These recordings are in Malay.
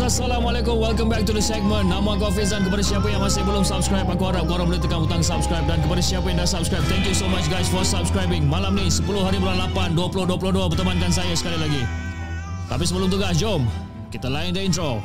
guys, Assalamualaikum. Welcome back to the segment. Nama aku Hafiz dan kepada siapa yang masih belum subscribe, aku harap korang boleh tekan butang subscribe. Dan kepada siapa yang dah subscribe, thank you so much guys for subscribing. Malam ni, 10 hari bulan 8, 2022 bertemankan saya sekali lagi. Tapi sebelum tu guys, jom kita lain the intro.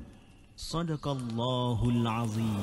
صدق الله العظيم.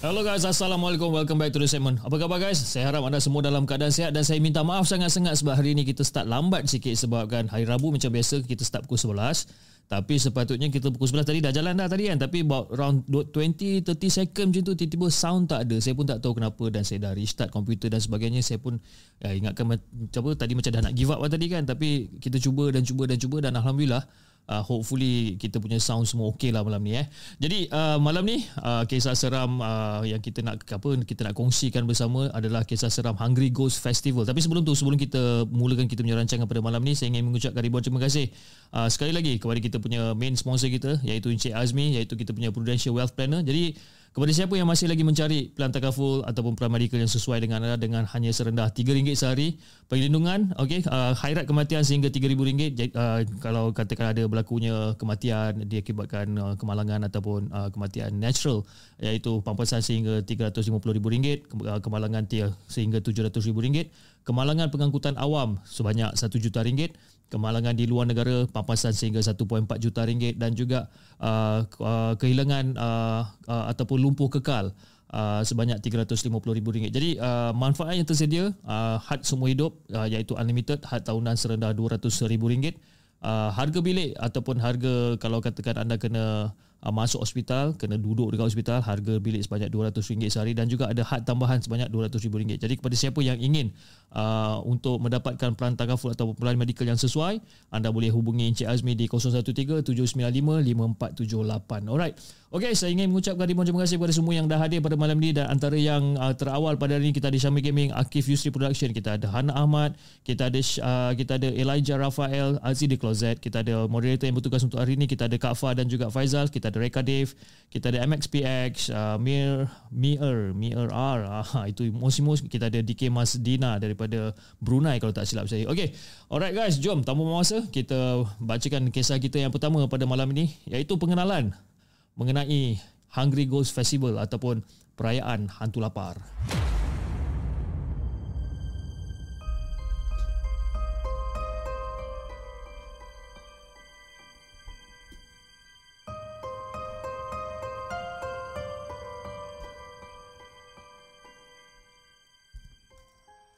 Hello guys, Assalamualaikum. Welcome back to the segment. Apa khabar guys? Saya harap anda semua dalam keadaan sihat dan saya minta maaf sangat-sangat sebab hari ini kita start lambat sikit sebabkan hari Rabu macam biasa kita start pukul 11. Tapi sepatutnya kita pukul 11 tadi dah jalan dah tadi kan. Tapi about around 20-30 second macam tu tiba-tiba sound tak ada. Saya pun tak tahu kenapa dan saya dah restart komputer dan sebagainya. Saya pun ya, ingatkan macam apa tadi macam dah nak give up lah tadi kan. Tapi kita cuba dan cuba dan cuba dan Alhamdulillah uh, hopefully kita punya sound semua okey lah malam ni eh. Jadi uh, malam ni uh, kisah seram uh, yang kita nak apa kita nak kongsikan bersama adalah kisah seram Hungry Ghost Festival. Tapi sebelum tu sebelum kita mulakan kita punya rancangan pada malam ni saya ingin mengucapkan ribuan terima kasih uh, sekali lagi kepada kita punya main sponsor kita iaitu Encik Azmi iaitu kita punya Prudential Wealth Planner. Jadi kepada siapa yang masih lagi mencari plan takaful ataupun plan medical yang sesuai dengan anda dengan hanya serendah RM3 sehari, perlindungan, okey, uh, khairat kematian sehingga RM3,000 uh, kalau katakan ada berlakunya kematian diakibatkan uh, kemalangan ataupun uh, kematian natural iaitu pampasan sehingga RM350,000, ke- uh, kemalangan tiada sehingga RM700,000, kemalangan pengangkutan awam sebanyak RM1 juta ringgit, kemalangan di luar negara pampasan sehingga 1.4 juta ringgit dan juga uh, uh, kehilangan uh, uh, ataupun lumpuh kekal uh, sebanyak RM350,000. Jadi uh, manfaat yang tersedia uh, had semua hidup uh, iaitu unlimited had tahunan serendah RM200,000 uh, harga bilik ataupun harga kalau katakan anda kena uh, masuk hospital kena duduk dekat hospital harga bilik sebanyak RM200 sehari dan juga ada had tambahan sebanyak RM200,000. Jadi kepada siapa yang ingin uh, untuk mendapatkan pelan takaful atau pelan medikal yang sesuai anda boleh hubungi Encik Azmi di 013-795-5478 alright Okey, saya ingin mengucapkan ribuan terima kasih kepada semua yang dah hadir pada malam ini dan antara yang uh, terawal pada hari ini kita ada Syamil Gaming, Akif Yusri Production, kita ada Hana Ahmad, kita ada uh, kita ada Elijah Rafael, Aziz di Closet, kita ada moderator yang bertugas untuk hari ini, kita ada Kak Fa dan juga Faizal, kita ada Reka Dave, kita ada MXPX, uh, Mir Mir Mir R, uh, itu Mosimus, kita ada DK Mas Dina daripada Brunei kalau tak silap saya. Okey. Alright guys, jom tanpa masa kita bacakan kisah kita yang pertama pada malam ini iaitu pengenalan mengenai Hungry Ghost Festival ataupun perayaan hantu lapar.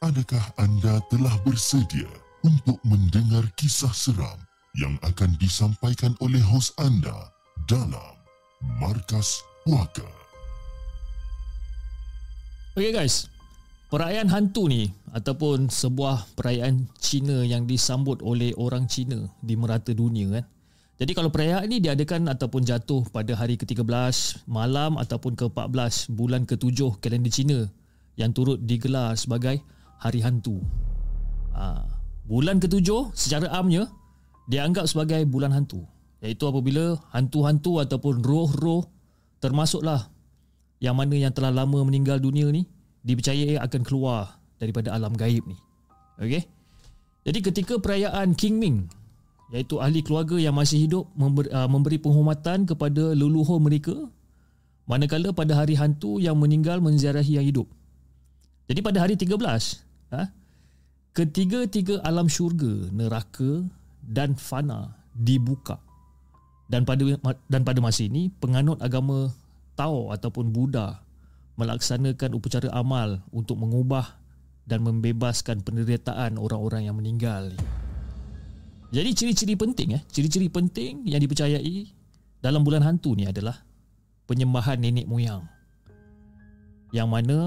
Adakah anda telah bersedia untuk mendengar kisah seram yang akan disampaikan oleh hos anda dalam Markas Puaka? Okay guys, perayaan hantu ni ataupun sebuah perayaan Cina yang disambut oleh orang Cina di merata dunia kan. Jadi kalau perayaan ni diadakan ataupun jatuh pada hari ke-13 malam ataupun ke-14 bulan ke-7 kalender Cina yang turut digelar sebagai Hari Hantu. Ha, bulan ke-7 secara amnya dianggap sebagai bulan hantu. Iaitu apabila hantu-hantu ataupun roh-roh termasuklah yang mana yang telah lama meninggal dunia ni dipercayai akan keluar daripada alam gaib ni. Okey. Jadi ketika perayaan King Ming iaitu ahli keluarga yang masih hidup memberi, uh, memberi penghormatan kepada leluhur mereka manakala pada hari hantu yang meninggal menziarahi yang hidup. Jadi pada hari 13, ha, ketiga-tiga alam syurga, neraka dan fana dibuka. Dan pada dan pada masa ini penganut agama Tao ataupun Buddha melaksanakan upacara amal untuk mengubah dan membebaskan penderitaan orang-orang yang meninggal. Jadi ciri-ciri penting eh, ciri-ciri penting yang dipercayai dalam bulan hantu ni adalah penyembahan nenek moyang. Yang mana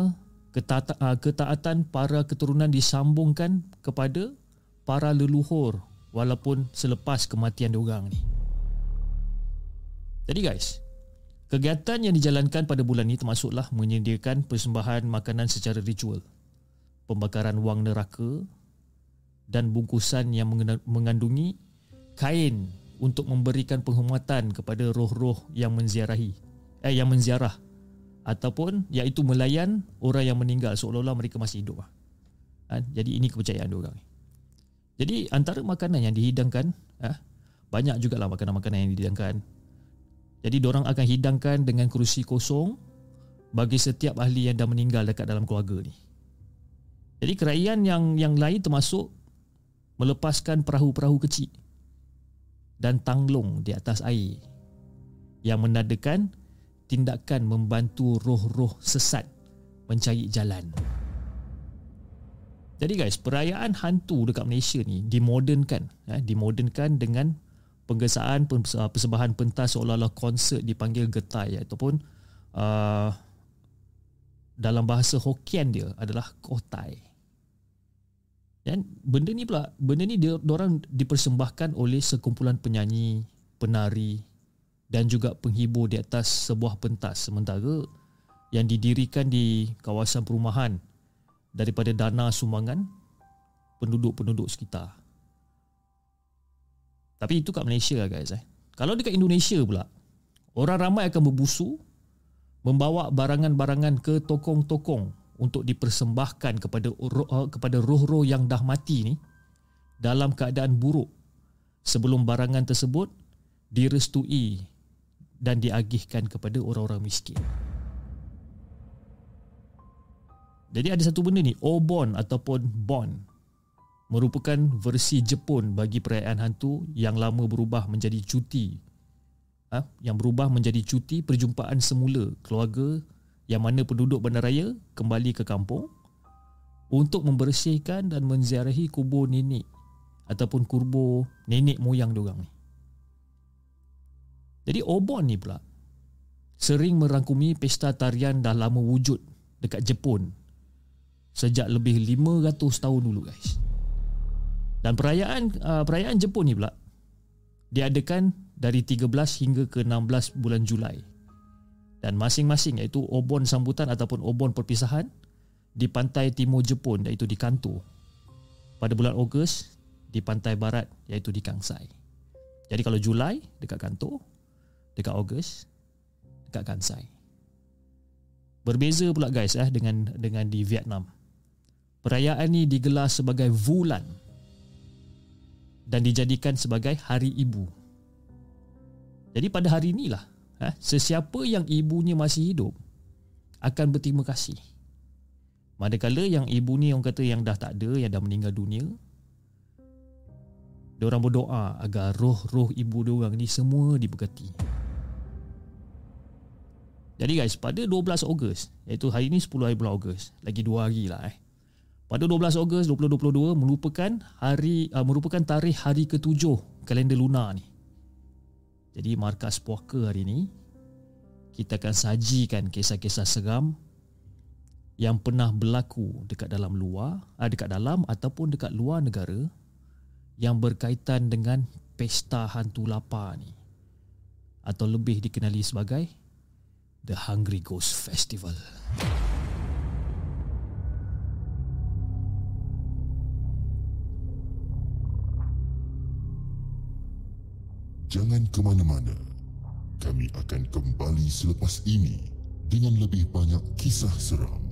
Ah, ketaatan para keturunan disambungkan kepada para leluhur walaupun selepas kematian diorang ni. Jadi guys, kegiatan yang dijalankan pada bulan ini termasuklah menyediakan persembahan makanan secara ritual, pembakaran wang neraka dan bungkusan yang mengandungi kain untuk memberikan penghormatan kepada roh-roh yang menziarahi eh yang menziarah ataupun iaitu melayan orang yang meninggal seolah-olah mereka masih hidup. Ha? Jadi ini kepercayaan dia orang. Jadi antara makanan yang dihidangkan, ha? banyak jugalah makanan-makanan yang dihidangkan. Jadi orang akan hidangkan dengan kerusi kosong bagi setiap ahli yang dah meninggal dekat dalam keluarga ni. Jadi kerajaan yang yang lain termasuk melepaskan perahu-perahu kecil dan tanglong di atas air yang menandakan tindakan membantu roh-roh sesat mencari jalan. Jadi guys, perayaan hantu dekat Malaysia ni dimodernkan, ya, dimodernkan dengan penggesaan persembahan pentas seolah-olah konsert dipanggil getai ataupun uh, dalam bahasa Hokkien dia adalah kotai. Dan benda ni pula, benda ni dia orang dipersembahkan oleh sekumpulan penyanyi, penari, dan juga penghibur di atas sebuah pentas sementara yang didirikan di kawasan perumahan daripada dana sumbangan penduduk-penduduk sekitar. Tapi itu kat Malaysia lah guys. Eh. Kalau dekat Indonesia pula, orang ramai akan berbusu membawa barangan-barangan ke tokong-tokong untuk dipersembahkan kepada uh, kepada roh-roh yang dah mati ni dalam keadaan buruk sebelum barangan tersebut direstui dan diagihkan kepada orang-orang miskin. Jadi ada satu benda ni, Obon ataupun Bon merupakan versi Jepun bagi perayaan hantu yang lama berubah menjadi cuti. Ha? Yang berubah menjadi cuti perjumpaan semula keluarga yang mana penduduk bandaraya kembali ke kampung untuk membersihkan dan menziarahi kubur nenek ataupun kurbo nenek moyang diorang ni. Jadi Obon ni pula sering merangkumi pesta tarian dah lama wujud dekat Jepun sejak lebih 500 tahun dulu guys. Dan perayaan uh, perayaan Jepun ni pula diadakan dari 13 hingga ke 16 bulan Julai. Dan masing-masing iaitu Obon sambutan ataupun Obon perpisahan di pantai timur Jepun iaitu di Kanto. Pada bulan Ogos di pantai barat iaitu di Kangsai. Jadi kalau Julai dekat Kanto, dekat Ogos dekat Kansai. Berbeza pula guys eh dengan dengan di Vietnam. Perayaan ni digelar sebagai Vulan dan dijadikan sebagai Hari Ibu. Jadi pada hari inilah eh, sesiapa yang ibunya masih hidup akan berterima kasih. Manakala yang ibu ni orang kata yang dah tak ada, yang dah meninggal dunia, dia orang berdoa agar roh-roh ibu dia orang ni semua diberkati. Jadi guys, pada 12 Ogos, iaitu hari ini 10 hari bulan Ogos, lagi 2 hari lah eh. Pada 12 Ogos 2022 merupakan hari uh, merupakan tarikh hari ketujuh kalender lunar ni. Jadi markas puaka hari ini kita akan sajikan kisah-kisah seram yang pernah berlaku dekat dalam luar, uh, dekat dalam ataupun dekat luar negara yang berkaitan dengan pesta hantu lapar ni. Atau lebih dikenali sebagai The Hungry Ghost Festival. jangan ke mana-mana. Kami akan kembali selepas ini dengan lebih banyak kisah seram.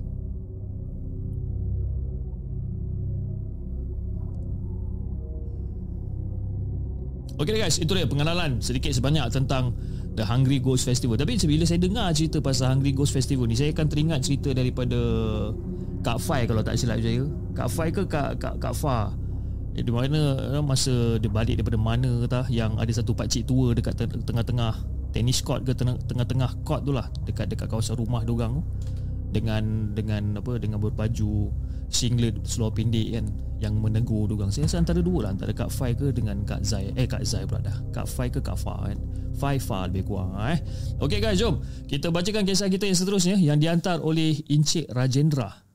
Okay guys, itu dia pengenalan sedikit sebanyak tentang The Hungry Ghost Festival. Tapi bila saya dengar cerita pasal Hungry Ghost Festival ni, saya akan teringat cerita daripada Kak Fai kalau tak silap saya. Kak Fai ke Kak Kak Kak Fah? Di mana eh, masa dia balik daripada mana kata yang ada satu pak cik tua dekat tengah-tengah tenis court ke tengah-tengah court tu lah dekat dekat kawasan rumah dia orang dengan dengan apa dengan berbaju singlet seluar pendek kan yang menegur dia orang. Saya rasa antara dua lah antara Kak Fai ke dengan Kak Zai. Eh Kak Zai pula dah. Kak Fai ke Kak Fa kan. Fai Fa lebih kurang eh. Okey guys, jom kita bacakan kisah kita yang seterusnya yang dihantar oleh Encik Rajendra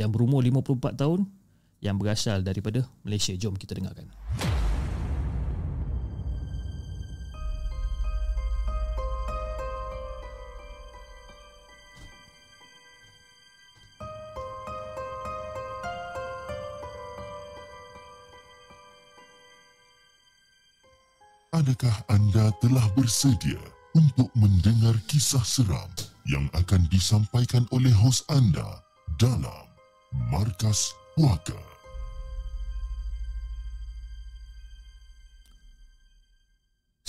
yang berumur 54 tahun yang berasal daripada Malaysia. Jom kita dengarkan. Adakah anda telah bersedia untuk mendengar kisah seram yang akan disampaikan oleh hos anda dalam Markas Puaka?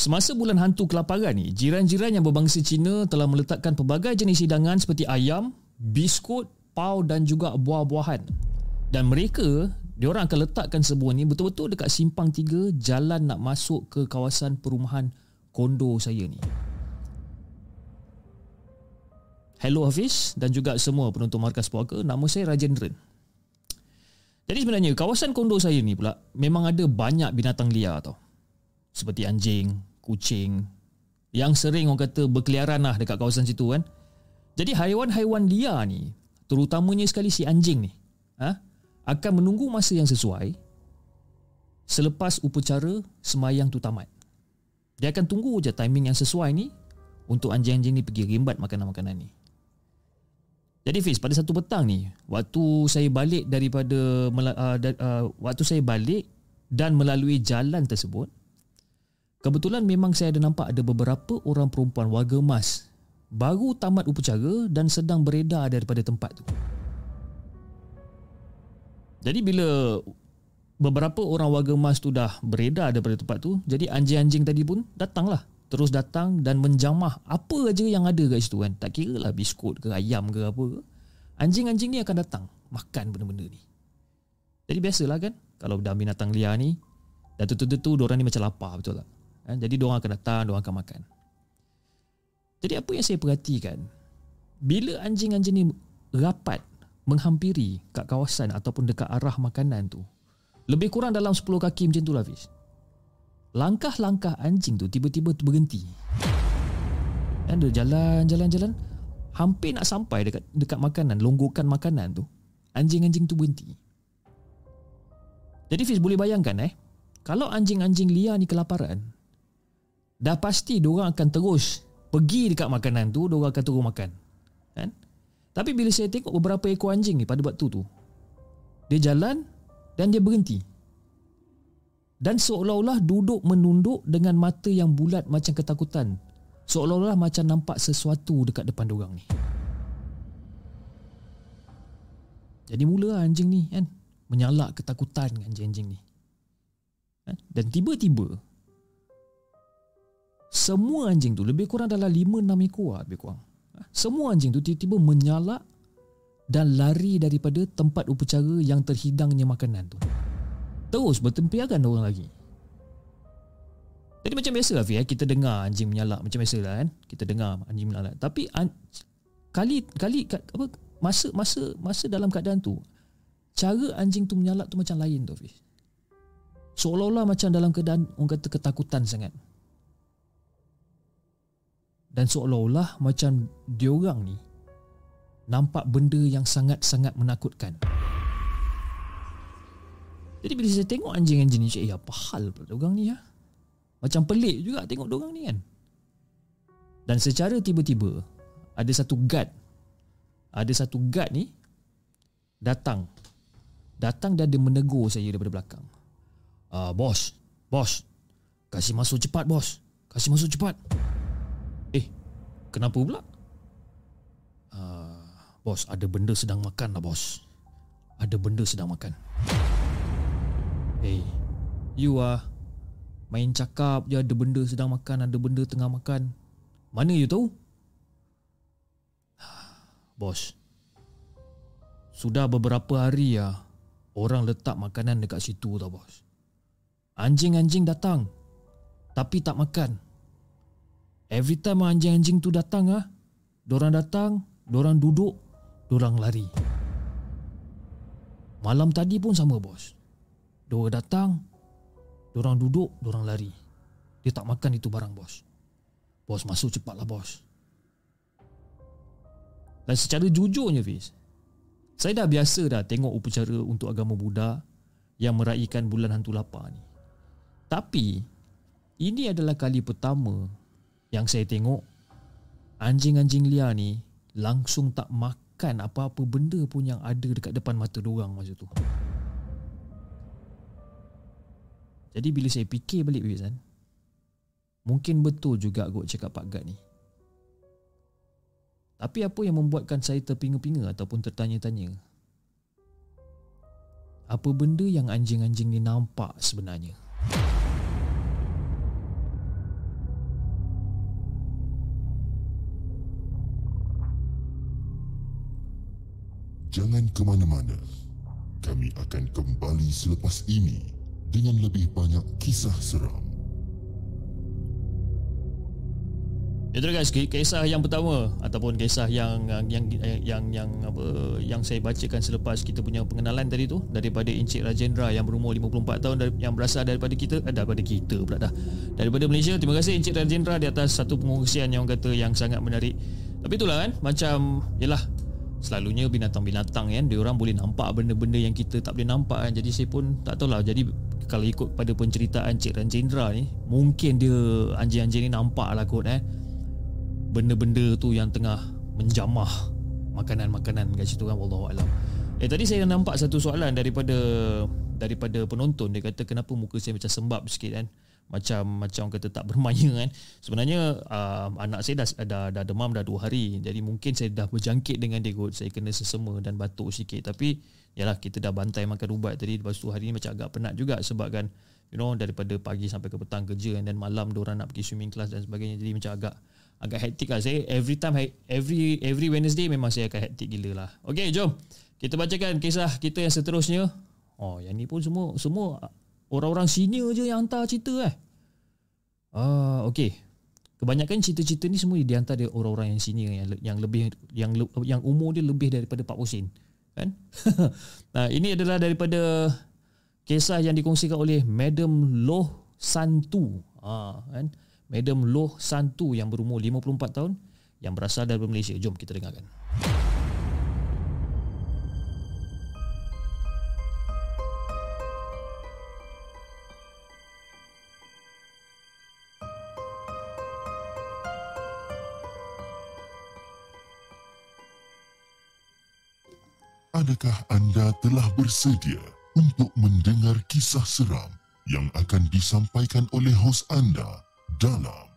Semasa bulan hantu kelaparan ni, jiran-jiran yang berbangsa Cina telah meletakkan pelbagai jenis hidangan seperti ayam, biskut, pau dan juga buah-buahan. Dan mereka dia orang akan letakkan sebuah ni betul-betul dekat simpang tiga jalan nak masuk ke kawasan perumahan kondo saya ni. Hello Hafiz dan juga semua penonton Markas Puaka, nama saya Rajendran. Jadi sebenarnya kawasan kondo saya ni pula memang ada banyak binatang liar tau. Seperti anjing, kucing yang sering orang kata berkeliaran lah dekat kawasan situ kan. Jadi haiwan-haiwan liar ni, terutamanya sekali si anjing ni, ha? akan menunggu masa yang sesuai selepas upacara semayang tu tamat. Dia akan tunggu je timing yang sesuai ni untuk anjing-anjing ni pergi rimbat makanan-makanan ni. Jadi Fiz, pada satu petang ni, waktu saya balik daripada uh, uh, waktu saya balik dan melalui jalan tersebut, kebetulan memang saya ada nampak ada beberapa orang perempuan warga emas baru tamat upacara dan sedang beredar daripada tempat tu. Jadi bila beberapa orang warga emas tu dah beredar daripada tempat tu, jadi anjing-anjing tadi pun datanglah. Terus datang dan menjamah apa aja yang ada kat situ kan. Tak kira lah biskut ke ayam ke apa ke. Anjing-anjing ni akan datang makan benda-benda ni. Jadi biasalah kan kalau dah binatang liar ni dah tentu-tentu diorang ni macam lapar betul tak? Ha? Jadi diorang akan datang, diorang akan makan. Jadi apa yang saya perhatikan bila anjing-anjing ni rapat menghampiri kat kawasan ataupun dekat arah makanan tu lebih kurang dalam 10 kaki macam tu lah Fiz langkah-langkah anjing tu tiba-tiba berhenti dan dia jalan jalan jalan hampir nak sampai dekat dekat makanan longgokan makanan tu anjing-anjing tu berhenti jadi Fiz boleh bayangkan eh kalau anjing-anjing liar ni kelaparan dah pasti diorang akan terus pergi dekat makanan tu diorang akan terus makan kan tapi bila saya tengok beberapa ekor anjing ni pada waktu tu, dia jalan dan dia berhenti. Dan seolah-olah duduk menunduk dengan mata yang bulat macam ketakutan. Seolah-olah macam nampak sesuatu dekat depan diorang ni. Jadi mula anjing ni kan menyalak ketakutan anjing-anjing ni. Kan? Dan tiba-tiba semua anjing tu lebih kurang dalam 5 6 ekor lebih kurang. Semua anjing tu tiba-tiba menyalak dan lari daripada tempat upacara yang terhidangnya makanan tu. Terus bertempiakan orang lagi. Jadi macam biasa lah Fiyah, kita dengar anjing menyalak macam biasa lah kan. Kita dengar anjing menyalak. Tapi an- kali kali apa masa masa masa dalam keadaan tu cara anjing tu menyalak tu macam lain tu Fiyah. Seolah-olah macam dalam keadaan orang kata ketakutan sangat dan seolah-olah macam diorang ni nampak benda yang sangat-sangat menakutkan. Jadi bila saya tengok anjing-anjing ni, cik, eh apa hal pula diorang ni ya? Macam pelik juga tengok diorang ni kan. Dan secara tiba-tiba ada satu guard ada satu guard ni datang datang dan dia menegur saya daripada belakang. Ah, bos, bos. Kasih masuk cepat, bos. Kasih masuk cepat. Kenapa pula? Uh, bos, ada benda sedang makan lah bos. Ada benda sedang makan. Hey, you are Main cakap je ada benda sedang makan, ada benda tengah makan. Mana you tahu? Bos. Sudah beberapa hari ya orang letak makanan dekat situ tau bos. Anjing-anjing datang tapi tak makan. Every time anjing-anjing tu datang ah, dorang datang, dorang duduk, dorang lari. Malam tadi pun sama bos. Dua datang, dorang duduk, dorang lari. Dia tak makan itu barang bos. Bos masuk cepatlah bos. Dan secara jujurnya Fiz, saya dah biasa dah tengok upacara untuk agama Buddha yang meraihkan bulan hantu lapar ni. Tapi ini adalah kali pertama yang saya tengok anjing-anjing liar ni langsung tak makan apa-apa benda pun yang ada dekat depan mata diorang masa tu. Jadi bila saya fikir balik kan, mungkin betul juga kot cakap Pak Gad ni. Tapi apa yang membuatkan saya terpinga-pinga ataupun tertanya-tanya? Apa benda yang anjing-anjing ni nampak sebenarnya? Jangan ke mana-mana. Kami akan kembali selepas ini dengan lebih banyak kisah seram. Itu guys, kisah yang pertama ataupun kisah yang yang yang yang, yang apa yang saya bacakan selepas kita punya pengenalan tadi tu daripada Encik Rajendra yang berumur 54 tahun yang berasal daripada kita eh, daripada kita pula dah. Daripada Malaysia. Terima kasih Encik Rajendra di atas satu pengungsian yang kata yang sangat menarik. Tapi itulah kan macam yalah selalunya binatang-binatang kan dia orang boleh nampak benda-benda yang kita tak boleh nampak kan. Jadi saya pun tak tahulah. Jadi kalau ikut pada penceritaan Encik Rajendra ni mungkin dia anjing-anjing ni nampak lah kot eh benda-benda tu yang tengah menjamah makanan-makanan kat situ kan wallahu. Eh tadi saya nampak satu soalan daripada daripada penonton dia kata kenapa muka saya macam sembab sikit kan macam macam kata tak bermaya kan. Sebenarnya uh, anak saya dah, dah dah demam dah dua hari. Jadi mungkin saya dah berjangkit dengan dia kot. Saya kena sesama dan batuk sikit. Tapi yalah kita dah bantai makan ubat tadi. Lepas tu hari ni macam agak penat juga sebab kan you know daripada pagi sampai ke petang kerja dan malam dia orang nak pergi swimming class dan sebagainya. Jadi macam agak agak hektik lah. Saya every time every every Wednesday memang saya akan hektik gila lah. Okey jom. Kita bacakan kisah kita yang seterusnya. Oh yang ni pun semua semua orang-orang senior je yang hantar cerita eh. Ah okey. Kebanyakan cerita-cerita ni semua dihantar dari orang-orang yang senior yang yang lebih yang yang umur dia lebih daripada Pak Husin kan? Nah ini adalah daripada kisah yang dikongsikan oleh Madam Loh Santu. Ah kan? Madam Loh Santu yang berumur 54 tahun yang berasal dari Malaysia. Jom kita dengarkan. Adakah anda telah bersedia untuk mendengar kisah seram yang akan disampaikan oleh hos anda dalam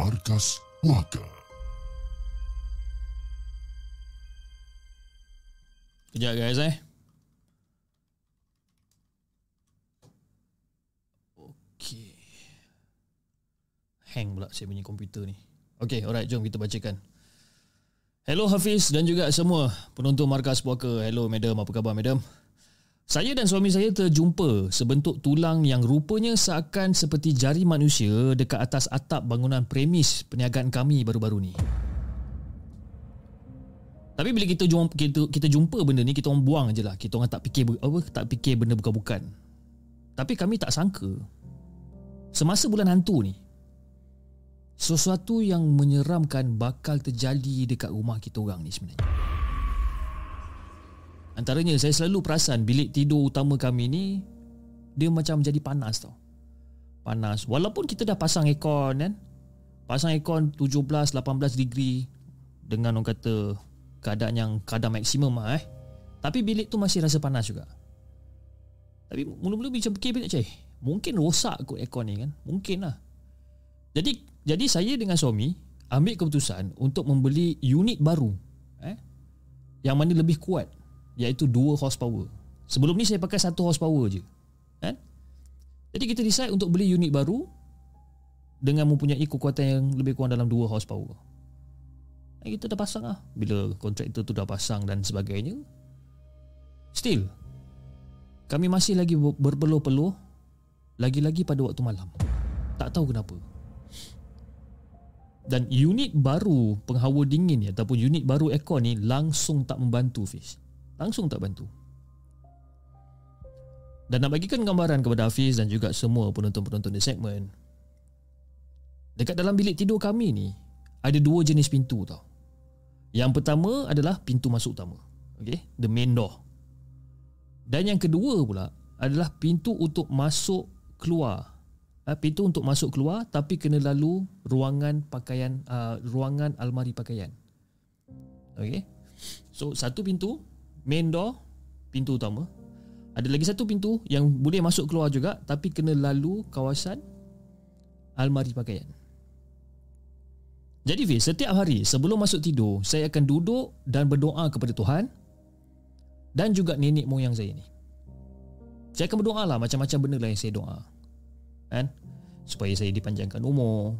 Markas Puaka. Sekejap guys eh. Okey. Hang pula saya punya komputer ni. Okey, alright, jom kita bacakan. Hello Hafiz dan juga semua penonton Markas Puaka. Hello madam, apa khabar madam? Saya dan suami saya terjumpa sebentuk tulang yang rupanya seakan seperti jari manusia dekat atas atap bangunan premis perniagaan kami baru-baru ni. Tapi bila kita jumpa, kita, kita jumpa benda ni, kita orang buang je lah. Kita orang tak fikir, apa, tak fikir benda bukan-bukan. Tapi kami tak sangka, semasa bulan hantu ni, sesuatu yang menyeramkan bakal terjadi dekat rumah kita orang ni sebenarnya. Antaranya saya selalu perasan bilik tidur utama kami ni dia macam jadi panas tau. Panas. Walaupun kita dah pasang aircon kan. Pasang aircon 17 18 degree dengan orang kata keadaan yang kadar maksimum lah eh. Tapi bilik tu masih rasa panas juga. Tapi mula-mula macam fikir bilik cik. Mungkin rosak kot aircon ni kan. Mungkin lah. Jadi jadi saya dengan suami ambil keputusan untuk membeli unit baru. Eh? Yang mana lebih kuat iaitu 2 horsepower. Sebelum ni saya pakai 1 horsepower je. Kan? Jadi kita decide untuk beli unit baru dengan mempunyai kekuatan yang lebih kurang dalam 2 horsepower. Dan kita dah pasang lah. Bila kontraktor tu dah pasang dan sebagainya. Still, kami masih lagi berpeluh-peluh lagi-lagi pada waktu malam. Tak tahu kenapa. Dan unit baru penghawa dingin ni ataupun unit baru aircon ni langsung tak membantu Fiz. Langsung tak bantu. Dan nak bagikan gambaran kepada Hafiz dan juga semua penonton-penonton di segmen. Dekat dalam bilik tidur kami ni ada dua jenis pintu tau. Yang pertama adalah pintu masuk utama. Okay, the main door. Dan yang kedua pula adalah pintu untuk masuk keluar uh, pintu untuk masuk keluar tapi kena lalu ruangan pakaian uh, ruangan almari pakaian. Okey. So satu pintu main door pintu utama. Ada lagi satu pintu yang boleh masuk keluar juga tapi kena lalu kawasan almari pakaian. Jadi Fiz, setiap hari sebelum masuk tidur, saya akan duduk dan berdoa kepada Tuhan dan juga nenek moyang saya ni. Saya akan berdoa lah macam-macam benda lah yang saya doa kan? Supaya saya dipanjangkan umur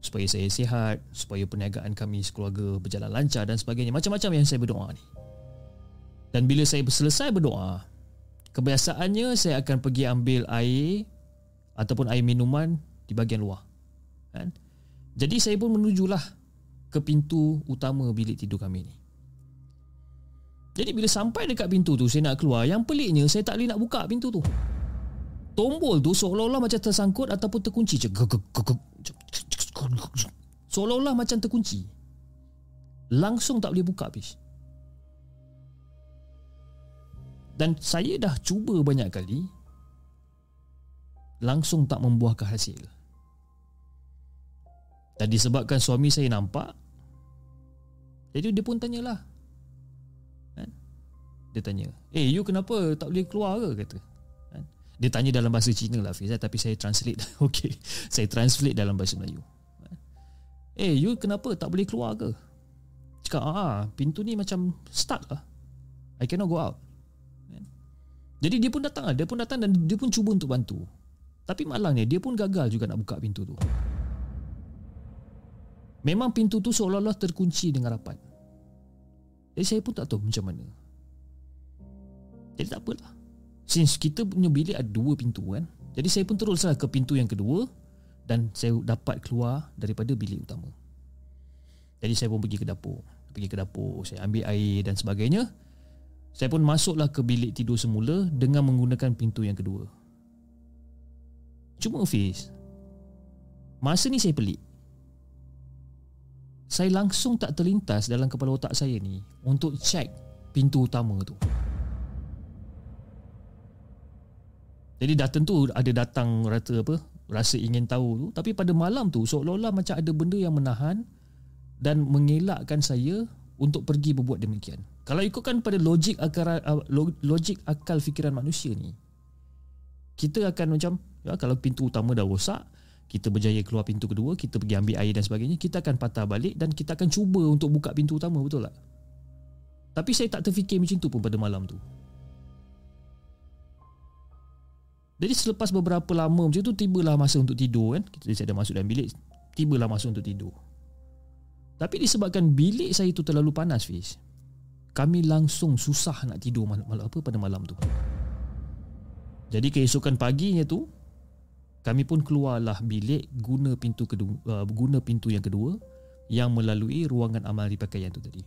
supaya saya sihat supaya perniagaan kami sekeluarga berjalan lancar dan sebagainya. Macam-macam yang saya berdoa ni. Dan bila saya selesai berdoa kebiasaannya saya akan pergi ambil air ataupun air minuman di bahagian luar kan? Jadi saya pun menujulah ke pintu utama bilik tidur kami ni. Jadi bila sampai dekat pintu tu saya nak keluar yang peliknya saya tak boleh nak buka pintu tu tombol tu seolah-olah macam tersangkut ataupun terkunci. Seolah-olah macam terkunci. Langsung tak boleh buka habis. Dan saya dah cuba banyak kali langsung tak membuahkan hasil. Dan disebabkan suami saya nampak jadi dia pun tanyalah. Kan? Dia tanya, "Eh, you kenapa tak boleh keluar ke?" kata dia tanya dalam bahasa Cina lah Fiz, eh, tapi saya translate. Okey saya translate dalam bahasa Melayu. Eh you kenapa tak boleh keluar ke? Cakap ah pintu ni macam stuck lah. I cannot go out. Jadi dia pun datang lah. dia pun datang dan dia pun cuba untuk bantu. Tapi malangnya dia pun gagal juga nak buka pintu tu. Memang pintu tu seolah-olah terkunci dengan rapat. Jadi saya pun tak tahu macam mana. Jadi tak apalah Since kita punya bilik ada dua pintu kan? Jadi saya pun teruslah ke pintu yang kedua Dan saya dapat keluar daripada bilik utama. Jadi saya pun pergi ke dapur. Pergi ke dapur, saya ambil air dan sebagainya. Saya pun masuklah ke bilik tidur semula Dengan menggunakan pintu yang kedua. Cuma Fiz Masa ni saya pelik. Saya langsung tak terlintas dalam kepala otak saya ni Untuk cek pintu utama tu Jadi dah tentu ada datang rasa apa rasa ingin tahu tu tapi pada malam tu seolah-olah macam ada benda yang menahan dan mengelakkan saya untuk pergi berbuat demikian. Kalau ikutkan pada logik akal uh, logik akal fikiran manusia ni kita akan macam ya kalau pintu utama dah rosak kita berjaya keluar pintu kedua kita pergi ambil air dan sebagainya kita akan patah balik dan kita akan cuba untuk buka pintu utama betul tak? Tapi saya tak terfikir macam tu pun pada malam tu. Jadi selepas beberapa lama macam tu tibalah masa untuk tidur kan. Kita dah masuk dalam bilik, tibalah masa untuk tidur. Tapi disebabkan bilik saya tu terlalu panas Fiz. Kami langsung susah nak tidur malam, malam apa pada malam tu. Jadi keesokan paginya tu kami pun keluarlah bilik guna pintu kedua uh, guna pintu yang kedua yang melalui ruangan amal di pakaian tu tadi.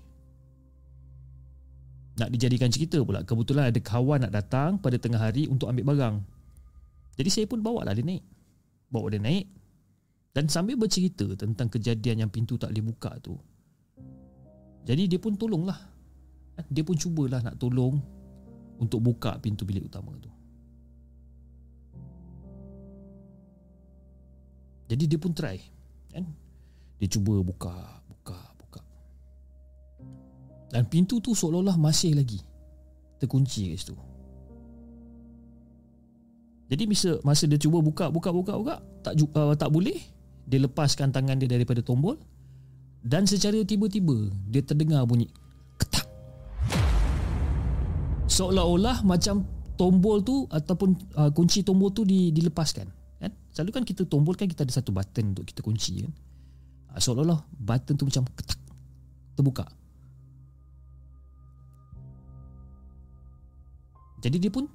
Nak dijadikan cerita pula kebetulan ada kawan nak datang pada tengah hari untuk ambil barang. Jadi saya pun bawa lah dia naik. Bawa dia naik. Dan sambil bercerita tentang kejadian yang pintu tak boleh buka tu Jadi dia pun tolong lah Dia pun cubalah nak tolong Untuk buka pintu bilik utama tu. Jadi dia pun try kan? Dia cuba buka Buka Buka. Dan pintu tu seolah-olah masih lagi Terkunci kat situ jadi masa masa dia cuba buka buka buka buka tak uh, tak boleh dia lepaskan tangan dia daripada tombol dan secara tiba-tiba dia terdengar bunyi ketak. Seolah-olah macam tombol tu ataupun uh, kunci tombol tu di, dilepaskan kan? Selalu kan kita tombol kan kita ada satu button untuk kita kunci kan? Uh, seolah-olah button tu macam ketak terbuka. Jadi dia pun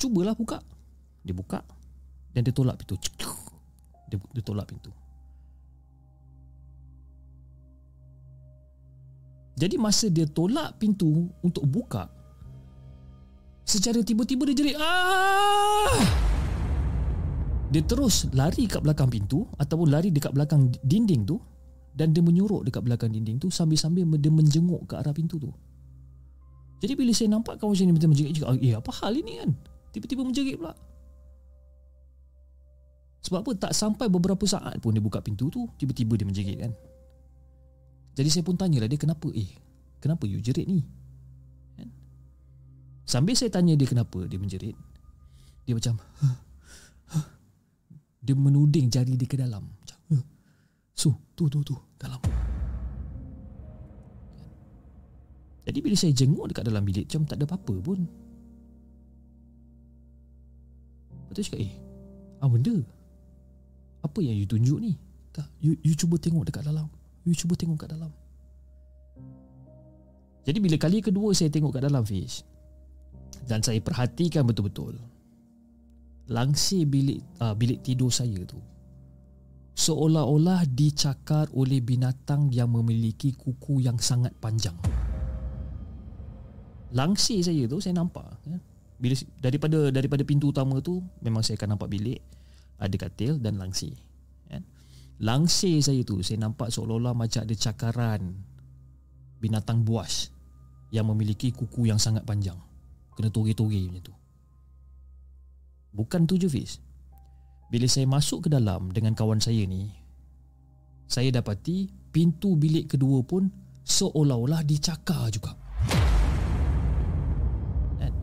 cubalah buka dia buka dan dia tolak pintu. Dia, dia tolak pintu. Jadi masa dia tolak pintu untuk buka Secara tiba-tiba dia jerit ah! Dia terus lari kat belakang pintu Ataupun lari dekat belakang dinding tu Dan dia menyuruk dekat belakang dinding tu Sambil-sambil dia menjenguk ke arah pintu tu. Jadi bila saya nampak kawan saya ni menjerit juga Eh apa hal ini kan? Tiba-tiba menjerit pula Sebab apa? Tak sampai beberapa saat pun dia buka pintu tu Tiba-tiba dia menjerit kan. Jadi saya pun tanyalah dia kenapa? Eh kenapa you jerit ni? Sambil saya tanya dia kenapa dia menjerit Dia macam Dia menuding jari dia ke dalam. Macam, Su, tu, tu, tu, dalam. Jadi bila saya jenguk dekat dalam bilik Macam tak ada apa-apa pun. Lepas tu cakap eh Apa benda Apa yang you tunjuk ni? Tak, you, you cuba tengok dekat dalam. You cuba tengok kat dalam. Jadi bila kali kedua saya tengok kat dalam Fish dan saya perhatikan betul-betul langsir bilik uh, bilik tidur saya tu seolah-olah dicakar oleh binatang yang memiliki kuku yang sangat panjang. Langsir saya tu saya nampak ya. bila daripada daripada pintu utama tu memang saya akan nampak bilik ada katil dan langsir ya. langsir saya tu saya nampak seolah-olah macam ada cakaran binatang buas yang memiliki kuku yang sangat panjang. Kena toge-toge macam tu. Bukan tu je Fiz Bila saya masuk ke dalam dengan kawan saya ni Saya dapati pintu bilik kedua pun Seolah-olah dicakar juga. Kan?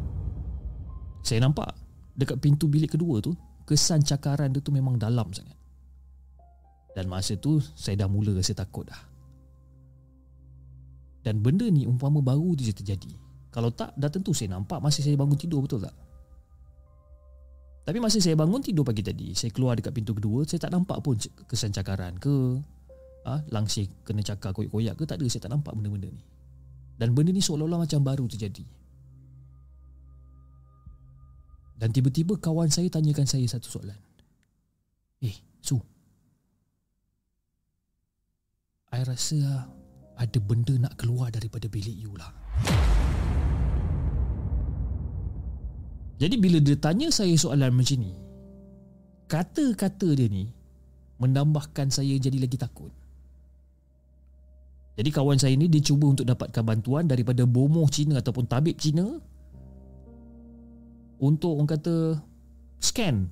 Saya nampak dekat pintu bilik kedua tu Kesan cakaran dia tu memang dalam sangat Dan masa tu saya dah mula rasa takut dah Dan benda ni umpama baru je terjadi kalau tak, dah tentu saya nampak masa saya bangun tidur betul tak? Tapi masa saya bangun tidur pagi tadi, saya keluar dekat pintu kedua, saya tak nampak pun kesan cakaran ke, ha, langsir kena cakar koyak-koyak ke, tak ada, saya tak nampak benda-benda ni. Dan benda ni seolah-olah macam baru terjadi. Dan tiba-tiba kawan saya tanyakan saya satu soalan. Eh, Su. I rasa ada benda nak keluar daripada bilik you lah. Jadi bila dia tanya saya soalan macam ni Kata-kata dia ni Menambahkan saya jadi lagi takut Jadi kawan saya ni Dia cuba untuk dapatkan bantuan Daripada bomoh Cina Ataupun tabib Cina Untuk orang kata Scan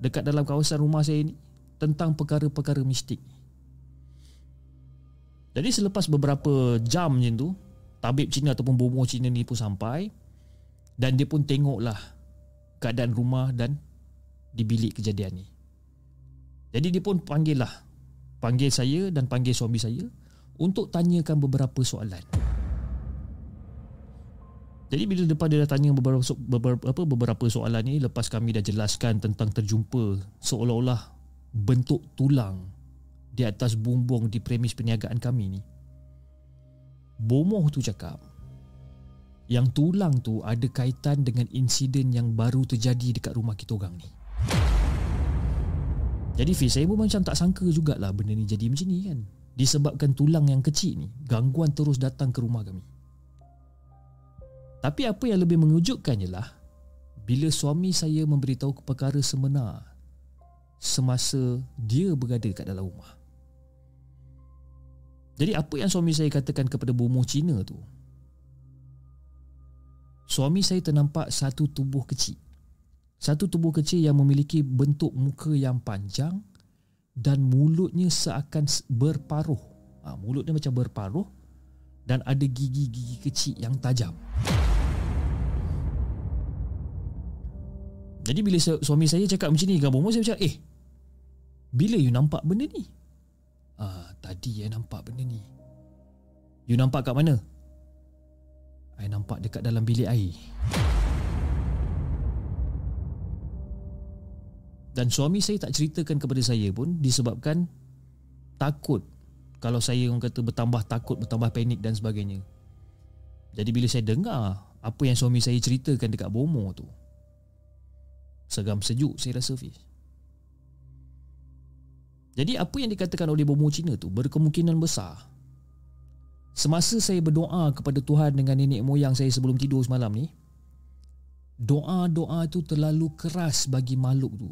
Dekat dalam kawasan rumah saya ni Tentang perkara-perkara mistik Jadi selepas beberapa jam macam tu Tabib Cina ataupun bomoh Cina ni pun sampai dan dia pun tengoklah keadaan rumah dan di bilik kejadian ni. Jadi dia pun panggil lah panggil saya dan panggil suami saya untuk tanyakan beberapa soalan. Jadi bila depan dia dah tanya beberapa, beberapa apa beberapa soalan ni lepas kami dah jelaskan tentang terjumpa seolah-olah bentuk tulang di atas bumbung di premis perniagaan kami ni. Bomoh tu cakap, yang tulang tu ada kaitan dengan insiden yang baru terjadi dekat rumah kita orang ni. Jadi Fiz, saya pun macam tak sangka jugalah benda ni jadi macam ni kan. Disebabkan tulang yang kecil ni, gangguan terus datang ke rumah kami. Tapi apa yang lebih mengejutkan ialah bila suami saya memberitahu perkara sebenar semasa dia berada kat dalam rumah. Jadi apa yang suami saya katakan kepada bomoh Cina tu suami saya ternampak satu tubuh kecil. Satu tubuh kecil yang memiliki bentuk muka yang panjang dan mulutnya seakan berparuh. Ha, mulutnya macam berparuh dan ada gigi-gigi kecil yang tajam. Jadi bila suami saya cakap macam ni dengan bomoh saya macam eh bila you nampak benda ni? Ah, tadi ya nampak benda ni. You nampak kat mana? I nampak dekat dalam bilik air. Dan suami saya tak ceritakan kepada saya pun disebabkan takut kalau saya orang kata bertambah takut, bertambah panik dan sebagainya. Jadi bila saya dengar apa yang suami saya ceritakan dekat bomo tu, seram sejuk saya rasa Fiz. Jadi apa yang dikatakan oleh bomo Cina tu berkemungkinan besar Semasa saya berdoa kepada Tuhan dengan nenek moyang saya sebelum tidur semalam ni Doa-doa tu terlalu keras bagi makhluk tu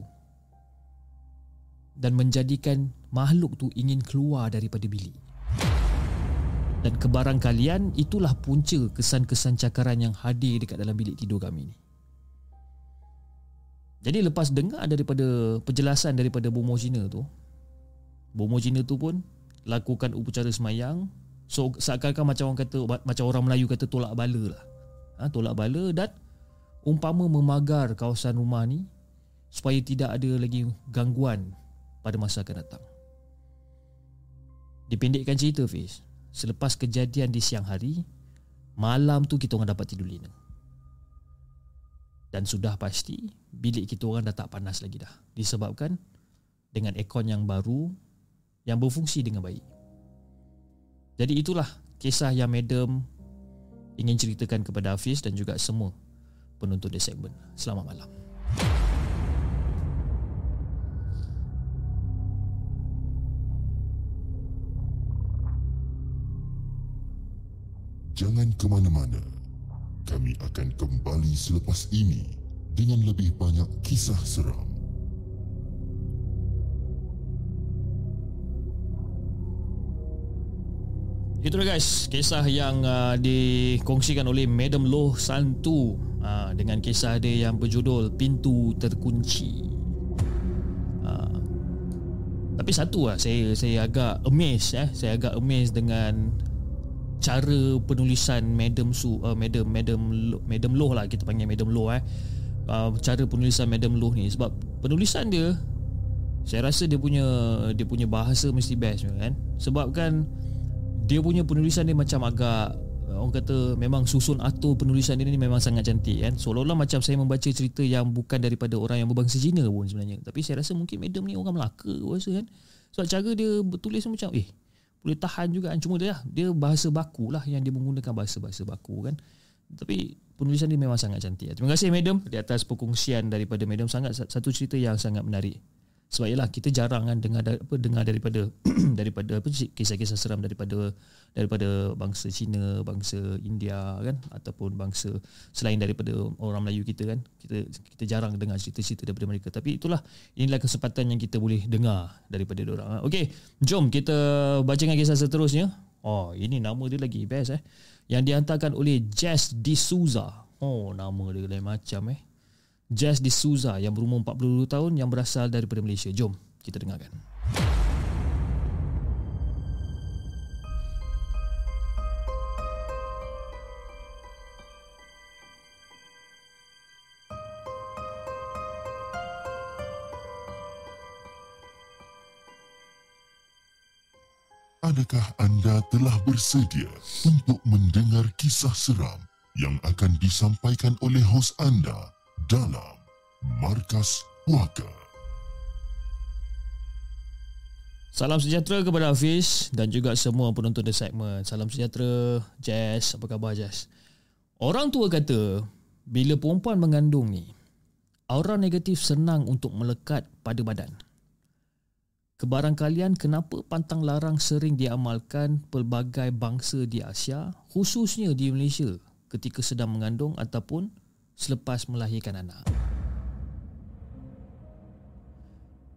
Dan menjadikan makhluk tu ingin keluar daripada bilik Dan kebarang kalian itulah punca kesan-kesan cakaran yang hadir dekat dalam bilik tidur kami ni Jadi lepas dengar daripada penjelasan daripada Bomo Cina tu Bomo Cina tu pun lakukan upacara semayang So seakan-akan macam orang kata macam orang Melayu kata tolak bala lah. Ha, tolak bala dan umpama memagar kawasan rumah ni supaya tidak ada lagi gangguan pada masa akan datang. Dipendekkan cerita Fiz Selepas kejadian di siang hari Malam tu kita orang dapat tidur lina Dan sudah pasti Bilik kita orang dah tak panas lagi dah Disebabkan Dengan aircon yang baru Yang berfungsi dengan baik jadi itulah kisah yang madam ingin ceritakan kepada Hafiz dan juga semua penonton di segmen. Selamat malam. Jangan ke mana-mana. Kami akan kembali selepas ini dengan lebih banyak kisah seram. Itu guys, kisah yang uh, dikongsikan oleh Madam Loh Santu uh, dengan kisah dia yang berjudul Pintu Terkunci. Uh, tapi satu lah, saya saya agak amazed eh, saya agak amazed dengan cara penulisan Madam Su, uh, Madam Madam Madam Loh lah kita panggil Madam Loh eh. Uh, cara penulisan Madam Loh ni sebab penulisan dia saya rasa dia punya dia punya bahasa mesti best kan. Sebab kan dia punya penulisan dia macam agak orang kata memang susun atur penulisan dia ni memang sangat cantik kan seolah-olah macam saya membaca cerita yang bukan daripada orang yang berbangsa Cina pun sebenarnya tapi saya rasa mungkin madam ni orang Melaka rasa kan sebab cara dia bertulis macam eh boleh tahan juga. Kan cuma dia dia bahasa baku lah yang dia menggunakan bahasa-bahasa baku kan. Tapi penulisan dia memang sangat cantik. Terima kasih madam. Di atas perkongsian daripada madam sangat satu cerita yang sangat menarik sebab ialah kita jarang kan dengar apa dengar daripada daripada apa kisah-kisah seram daripada daripada bangsa Cina, bangsa India kan ataupun bangsa selain daripada orang Melayu kita kan. Kita kita jarang dengar cerita-cerita daripada mereka. Tapi itulah inilah kesempatan yang kita boleh dengar daripada orang. Ha. Okey, jom kita bacakan kisah seterusnya. Oh, ini nama dia lagi best eh. Yang dihantarkan oleh Jess D'Souza. Oh, nama dia lain macam eh. Jazz di Souza yang berumur 42 tahun yang berasal daripada Malaysia. Jom kita dengarkan. Adakah anda telah bersedia untuk mendengar kisah seram yang akan disampaikan oleh hos anda dalam Markas Puaka. Salam sejahtera kepada Hafiz dan juga semua penonton The Segment. Salam sejahtera, Jazz. Apa khabar, Jazz? Orang tua kata, bila perempuan mengandung ni, aura negatif senang untuk melekat pada badan. Kebarang kalian kenapa pantang larang sering diamalkan pelbagai bangsa di Asia, khususnya di Malaysia ketika sedang mengandung ataupun selepas melahirkan anak.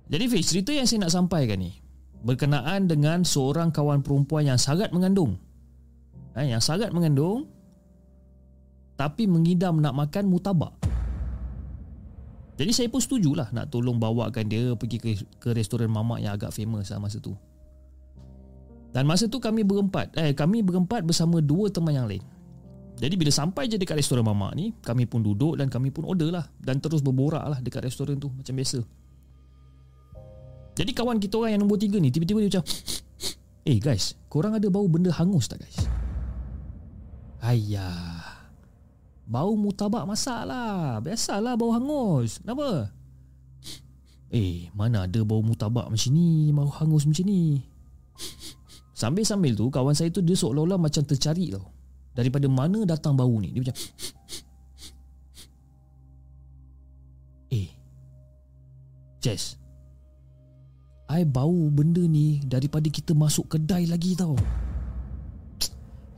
Jadi Fiz, cerita yang saya nak sampaikan ni berkenaan dengan seorang kawan perempuan yang sangat mengandung. Ha, yang sangat mengandung tapi mengidam nak makan mutabak. Jadi saya pun setujulah nak tolong bawakan dia pergi ke, ke restoran mamak yang agak famous lah masa tu. Dan masa tu kami berempat, eh kami berempat bersama dua teman yang lain. Jadi bila sampai je dekat restoran mamak ni Kami pun duduk dan kami pun order lah. Dan terus berborak lah dekat restoran tu Macam biasa. Jadi kawan kita orang yang nombor tiga ni Tiba-tiba dia macam Eh guys Korang ada bau benda hangus tak guys? Ayah Bau mutabak masak lah. Biasalah bau hangus. Kenapa? Eh mana ada bau mutabak macam ni Bau hangus macam ni? Sambil-sambil tu Kawan saya tu dia seolah-olah macam tercari tau Daripada mana datang bau ni? Dia macam Eh Jess I bau benda ni Daripada kita masuk kedai lagi tau.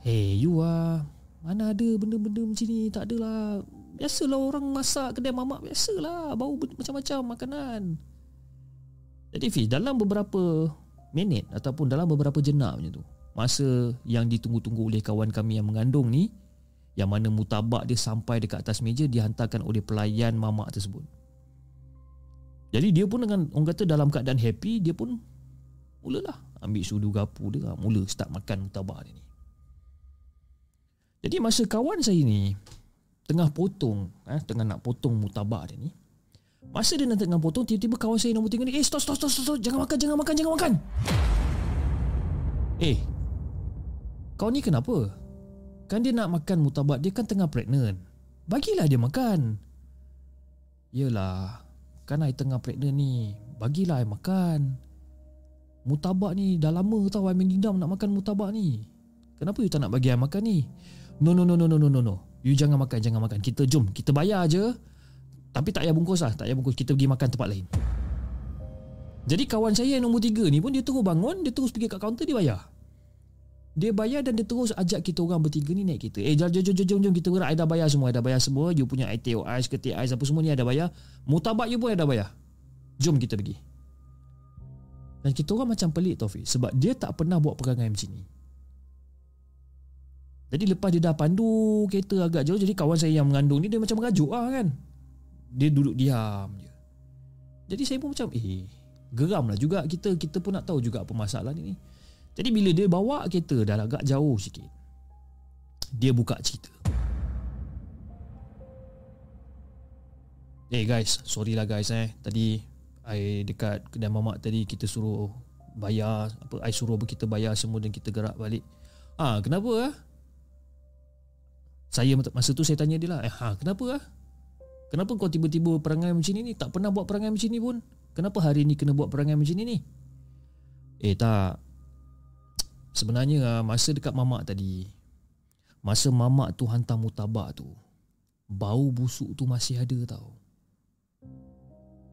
Hey you ah Mana ada benda-benda macam ni? Tak adalah Biasalah orang masak kedai mamak Biasalah Bau macam-macam makanan. Jadi Fiz Dalam beberapa minit Ataupun dalam beberapa jenak macam tu Masa yang ditunggu-tunggu oleh kawan kami yang mengandung ni Yang mana mutabak dia sampai dekat atas meja Dihantarkan oleh pelayan mamak tersebut jadi dia pun dengan orang kata dalam keadaan happy dia pun mulalah ambil sudu gapu dia mula start makan mutabak dia ni. Jadi masa kawan saya ni tengah potong eh, tengah nak potong mutabak dia ni masa dia nak tengah potong tiba-tiba kawan saya nombor tiga ni eh stop stop stop stop, stop. jangan makan jangan makan jangan makan. Eh kau ni kenapa? Kan dia nak makan mutabak dia kan tengah pregnant. Bagilah dia makan. Yelah Kan I tengah pregnant ni Bagilah I makan. Mutabak ni dah lama tau I mengidam nak makan mutabak ni. Kenapa you tak nak bagi I makan ni? No no no no no no no no. You jangan makan jangan makan. Kita jom kita bayar je Tapi tak payah bungkus lah Tak payah bungkus. Kita pergi makan tempat lain. Jadi kawan saya yang nombor tiga ni pun Dia terus bangun Dia terus pergi kat kaunter Dia bayar dia bayar dan dia terus ajak kita orang bertiga ni naik kita. Eh jom jom jom jom, jom kita berak. I dah bayar semua. I dah bayar semua. You punya ITO Ais, ketik Ais apa semua ni ada bayar. Mutabak you pun ada bayar. Jom kita pergi. Dan kita orang macam pelik Taufik. Sebab dia tak pernah buat perangai macam ni. Jadi lepas dia dah pandu kereta agak jauh. Jadi kawan saya yang mengandung ni dia macam merajuk lah kan. Dia duduk diam je. Jadi saya pun macam eh geram lah juga kita. Kita pun nak tahu juga apa masalah ni. Jadi bila dia bawa kereta dah agak jauh sikit Dia buka cerita. Eh hey guys, sorry lah guys eh. Tadi I dekat kedai mamak tadi kita suruh bayar apa I suruh kita bayar semua dan kita gerak balik. Ha, kenapa ah? Saya masa tu saya tanya dia lah eh, ha, Kenapa ah? Kenapa kau tiba-tiba perangai macam ni ni? Tak pernah buat perangai macam ni pun. Kenapa hari ni kena buat perangai macam ni ni? Eh tak Sebenarnya ah, masa dekat mamak tadi Masa mamak tu hantar mutabak tu Bau busuk tu masih ada tau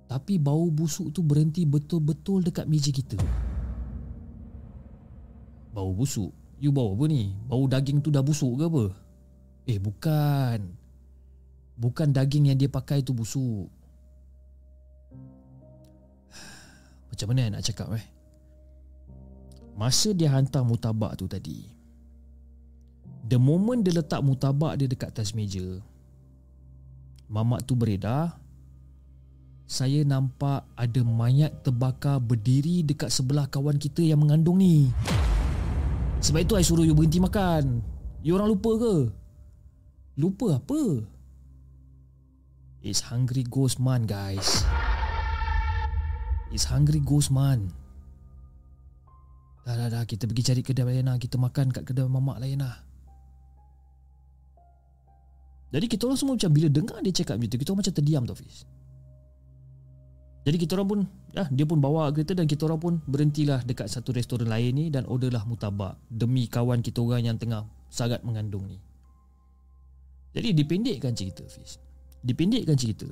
Tapi bau busuk tu berhenti betul-betul dekat meja kita Bau busuk? You bau apa ni? Bau daging tu dah busuk ke apa? Eh bukan Bukan daging yang dia pakai tu busuk Macam mana nak cakap eh? Masa dia hantar mutabak tu tadi The moment dia letak mutabak dia dekat atas meja Mamak tu beredar Saya nampak ada mayat terbakar berdiri dekat sebelah kawan kita yang mengandung ni Sebab itu saya suruh you berhenti makan You orang lupa ke? Lupa apa? It's hungry ghost man guys It's hungry ghost man Dah dah dah kita pergi cari kedai lain lah. Kita makan kat kedai mamak lain lah. Jadi kita orang semua macam bila dengar dia cakap macam tu Kita orang macam terdiam tau Fiz Jadi kita orang pun ya, Dia pun bawa kereta dan kita orang pun Berhentilah dekat satu restoran lain ni Dan orderlah mutabak Demi kawan kita orang yang tengah Sangat mengandung ni. Jadi dipendekkan cerita Fiz Dipendekkan cerita.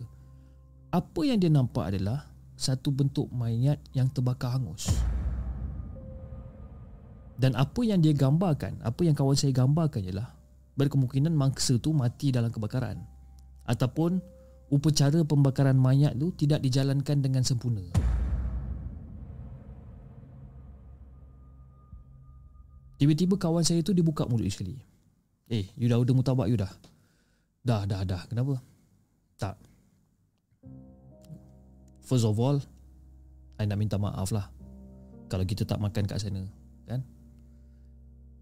Apa yang dia nampak adalah Satu bentuk mayat yang terbakar hangus dan apa yang dia gambarkan, apa yang kawan saya gambarkan ialah berkemungkinan mangsa tu mati dalam kebakaran ataupun upacara pembakaran mayat tu tidak dijalankan dengan sempurna. Tiba-tiba kawan saya tu dibuka mulut sekali. Eh, you dah udah mutabak you dah? Dah, dah, dah. Kenapa? Tak. First of all, I nak minta maaf lah kalau kita tak makan kat sana.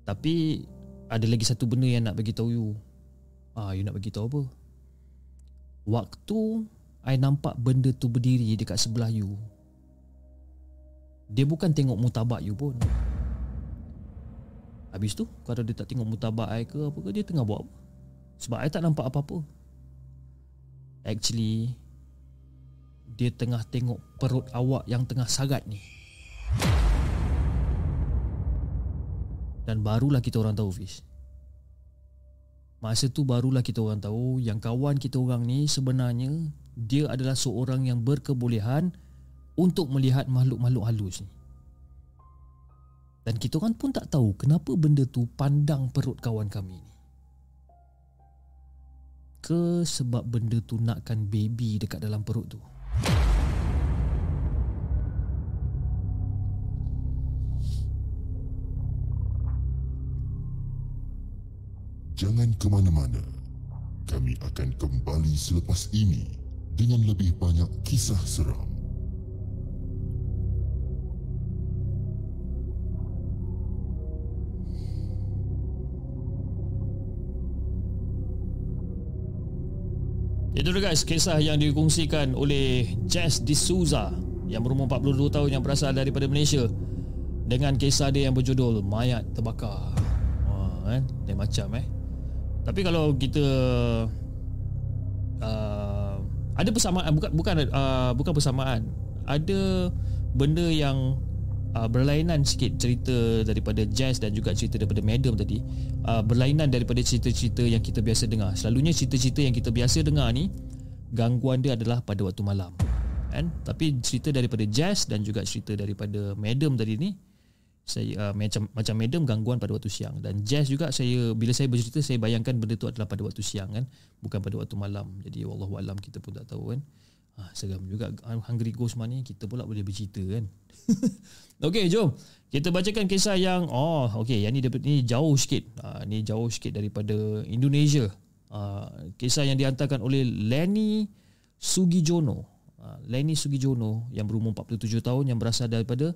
Tapi ada lagi satu benda yang nak bagi tahu you. Ah, you nak bagi tahu apa? Waktu I nampak benda tu berdiri dekat sebelah you. Dia bukan tengok mutabak you pun. Habis tu, kalau dia tak tengok mutabak I ke apa ke, dia tengah buat apa? Sebab I tak nampak apa-apa Actually Dia tengah tengok perut awak yang tengah sagat ni Dan barulah kita orang tahu Fish Masa tu barulah kita orang tahu Yang kawan kita orang ni sebenarnya Dia adalah seorang yang berkebolehan Untuk melihat makhluk-makhluk halus ni dan kita orang pun tak tahu kenapa benda tu pandang perut kawan kami ni. Ke sebab benda tu nakkan baby dekat dalam perut tu. Jangan ke mana-mana. Kami akan kembali selepas ini dengan lebih banyak kisah seram. Itu dia guys kisah yang dikongsikan oleh Jess D'Souza yang berumur 42 tahun yang berasal daripada Malaysia dengan kisah dia yang berjudul Mayat Terbakar. Wah, kan? Dia macam eh. Tapi kalau kita uh, ada persamaan bukan bukan uh, bukan persamaan. Ada benda yang uh, berlainan sikit cerita daripada Jazz dan juga cerita daripada Madam tadi. Uh, berlainan daripada cerita-cerita yang kita biasa dengar. Selalunya cerita-cerita yang kita biasa dengar ni gangguan dia adalah pada waktu malam. Kan tapi cerita daripada Jazz dan juga cerita daripada Madam tadi ni saya uh, macam macam Madam gangguan pada waktu siang dan Jazz juga saya bila saya bercerita saya bayangkan benda tu adalah pada waktu siang kan bukan pada waktu malam jadi wallahu alam kita pun tak tahu kan Ah, seram juga Hungry Ghost ni kita pula boleh bercerita kan. okey, jom. Kita bacakan kisah yang oh, okey, yang ni ni jauh sikit. Ah, ni jauh sikit daripada Indonesia. Ah, kisah yang dihantarkan oleh Lenny Sugijono. Ah, Lenny Sugijono yang berumur 47 tahun yang berasal daripada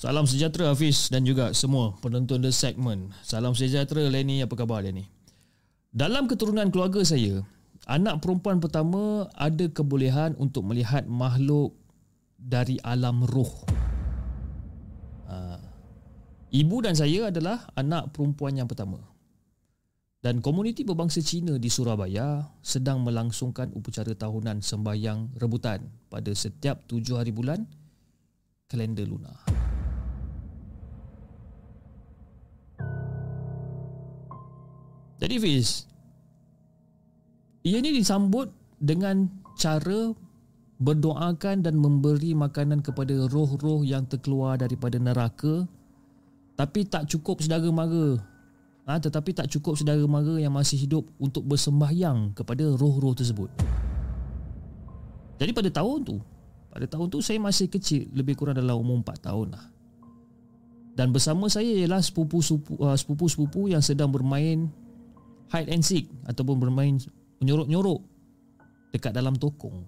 Salam sejahtera Hafiz dan juga semua penonton The Segment. Salam sejahtera Lenny, apa khabar Lenny? Dalam keturunan keluarga saya, anak perempuan pertama ada kebolehan untuk melihat makhluk dari alam roh. Ibu dan saya adalah anak perempuan yang pertama. Dan komuniti berbangsa Cina di Surabaya sedang melangsungkan upacara tahunan sembahyang rebutan pada setiap tujuh hari bulan kalender lunar. Jadi Fiz, ia ini disambut dengan cara berdoakan dan memberi makanan kepada roh-roh yang terkeluar daripada neraka tapi tak cukup saudara mara. Ha, Tetapi tak cukup saudara mara yang masih hidup Untuk bersembahyang kepada roh-roh tersebut. Jadi pada tahun tu Pada tahun tu saya masih kecil Lebih kurang dalam umur 4 tahun lah. Dan bersama saya ialah uh, sepupu-sepupu yang sedang bermain Hide and seek Ataupun bermain menyorok-nyorok Dekat dalam tokong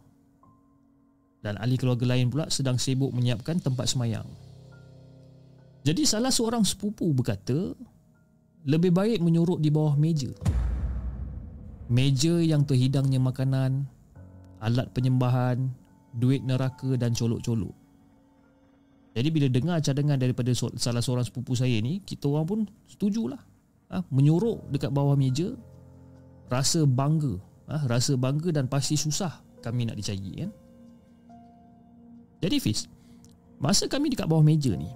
Dan ahli keluarga lain pula sedang sibuk menyiapkan tempat semayang jadi salah seorang sepupu berkata lebih baik menyorok di bawah meja. Meja yang terhidangnya makanan, alat penyembahan, duit neraka dan colok-colok. Jadi bila dengar cadangan daripada salah seorang sepupu saya ni, kita orang pun setujulah. Ha, menyorok dekat bawah meja, rasa bangga. Ha, rasa bangga dan pasti susah kami nak dicari kan. Jadi Fiz, masa kami dekat bawah meja ni,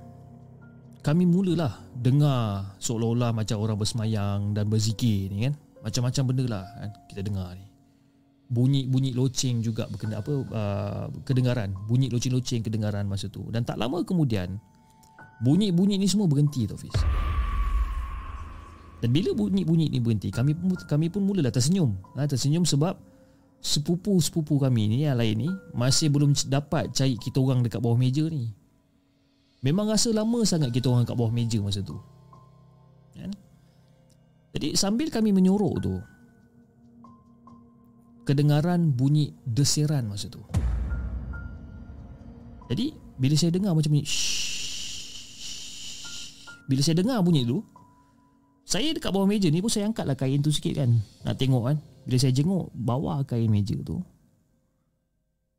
kami mulalah dengar seolah-olah macam orang bersemayang dan berzikir ni kan. Macam-macam benda lah kan kita dengar ni. Bunyi-bunyi loceng juga berkena apa uh, kedengaran. Bunyi loceng-loceng kedengaran masa tu. Dan tak lama kemudian bunyi-bunyi ni semua berhenti tau Fiz. Dan bila bunyi-bunyi ni berhenti, kami kami pun mulalah tersenyum. Ha, tersenyum sebab sepupu-sepupu kami ni yang lain ni masih belum dapat cari kita orang dekat bawah meja ni. Memang rasa lama sangat kita orang kat bawah meja masa tu. Kan? Jadi sambil kami menyorok tu Kedengaran bunyi desiran masa tu Jadi bila saya dengar macam ni Bila saya dengar bunyi tu Saya dekat bawah meja ni pun saya angkatlah kain tu sikit kan. Nak tengok kan. Bila saya jenguk bawah kain meja tu.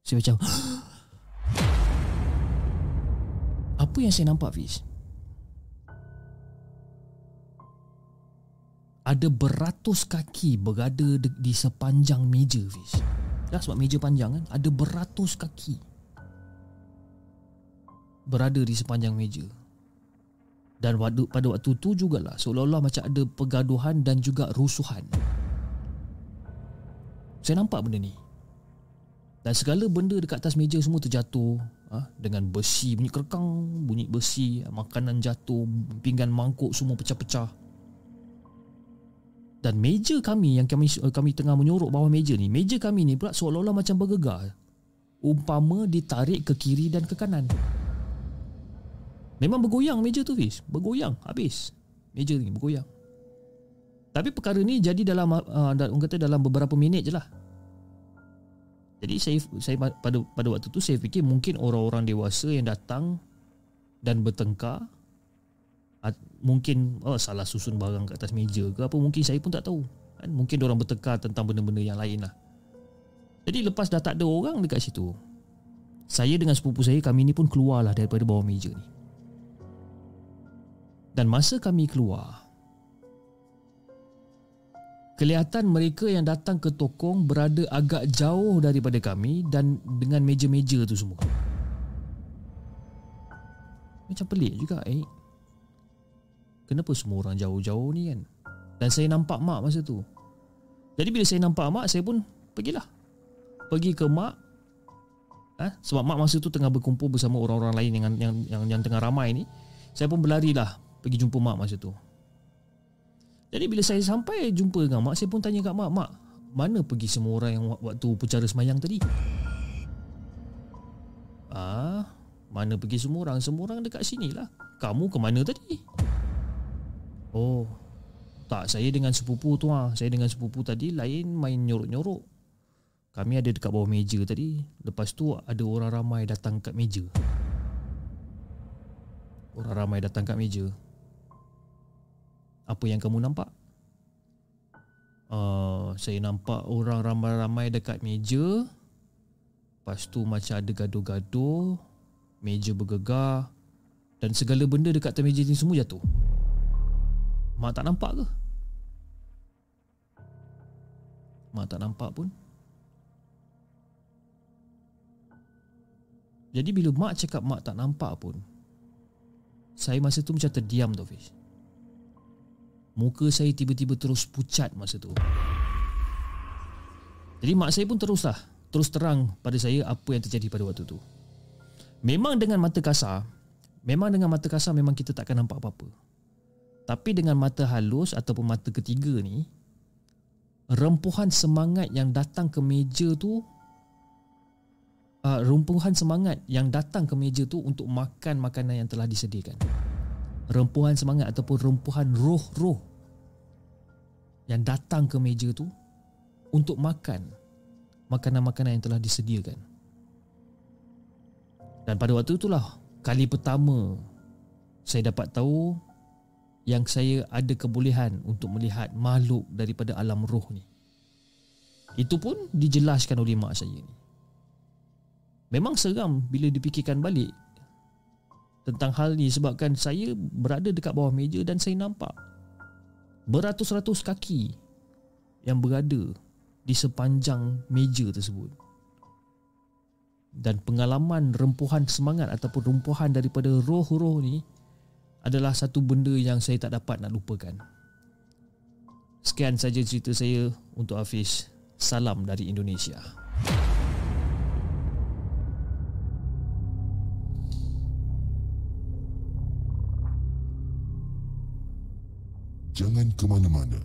Saya macam Apa yang saya nampak Fiz? ada beratus kaki berada di, sepanjang meja Fiz. Dah sebab meja panjang kan? Ada beratus kaki Berada di sepanjang meja Dan pada, waktu tu jugalah Seolah-olah macam ada pergaduhan dan juga rusuhan Saya nampak benda ni Dan segala benda dekat atas meja semua terjatuh ha? Dengan besi bunyi kerekang Bunyi besi Makanan jatuh Pinggan mangkuk semua pecah-pecah dan meja kami yang kami eh, kami tengah menyorok bawah meja ni, meja kami ni pula seolah-olah macam bergegar. Umpama ditarik ke kiri dan ke kanan. Memang bergoyang meja tu Fiz. Bergoyang habis. Meja ni bergoyang. Tapi perkara ni jadi dalam uh, Orang kata dalam beberapa minit je lah. Jadi saya saya pada pada waktu tu saya fikir mungkin orang-orang dewasa yang datang dan bertengkar mungkin oh, salah susun barang kat atas meja ke apa mungkin saya pun tak tahu kan? Mungkin orang bertekar tentang benda-benda yang lain lah. Jadi lepas dah tak ada orang dekat situ saya dengan sepupu saya kami ni pun keluarlah daripada bawah meja ni dan masa kami keluar kelihatan mereka yang datang ke tokong berada agak jauh daripada kami dan dengan meja-meja tu semua. Macam pelik juga eh? Kenapa semua orang jauh-jauh ni kan? Dan saya nampak mak masa tu. Jadi bila saya nampak mak Saya pun pergilah. Pergi ke mak eh? Sebab mak masa tu tengah berkumpul Bersama orang-orang lain yang, yang, yang, yang tengah ramai ni. Saya pun berlarilah Pergi jumpa mak masa tu Jadi bila saya sampai jumpa dengan mak Saya pun tanya kat mak Mak mana pergi semua orang yang waktu pucara semayang tadi Ah, mana pergi semua orang? Semua orang dekat sini lah. Kamu ke mana tadi? Oh Tak saya dengan sepupu tu ah. Saya dengan sepupu tadi Lain main nyorok-nyorok Kami ada dekat bawah meja tadi Lepas tu ada orang ramai datang kat meja Orang ramai datang kat meja Apa yang kamu nampak? Uh, saya nampak orang ramai-ramai dekat meja Lepas tu macam ada gaduh-gaduh Meja bergegar Dan segala benda dekat atas meja ni semua jatuh Mak tak nampak ke? Mak tak nampak pun Jadi bila mak cakap mak tak nampak pun Saya masa tu macam terdiam tu Fish Muka saya tiba-tiba terus pucat masa tu. Jadi mak saya pun teruslah Terus terang pada saya apa yang terjadi pada waktu tu. Memang dengan mata kasar Memang dengan mata kasar memang kita takkan nampak apa-apa. Tapi dengan mata halus ataupun mata ketiga ni Rempuhan semangat yang datang ke meja tu uh, Rempuhan semangat yang datang ke meja tu Untuk makan makanan yang telah disediakan Rempuhan semangat ataupun rempuhan roh-roh Yang datang ke meja tu Untuk makan Makanan-makanan yang telah disediakan Dan pada waktu itulah Kali pertama Saya dapat tahu yang saya ada kebolehan untuk melihat makhluk daripada alam roh ni. Itu pun dijelaskan oleh mak saya ni. Memang seram bila dipikirkan balik tentang hal ni sebabkan saya berada dekat bawah meja dan saya nampak beratus-ratus kaki yang berada di sepanjang meja tersebut. Dan pengalaman rempuhan semangat ataupun rempuhan daripada roh-roh ni adalah satu benda yang saya tak dapat nak lupakan. Sekian saja cerita saya untuk Hafiz. Salam dari Indonesia. Jangan ke mana-mana.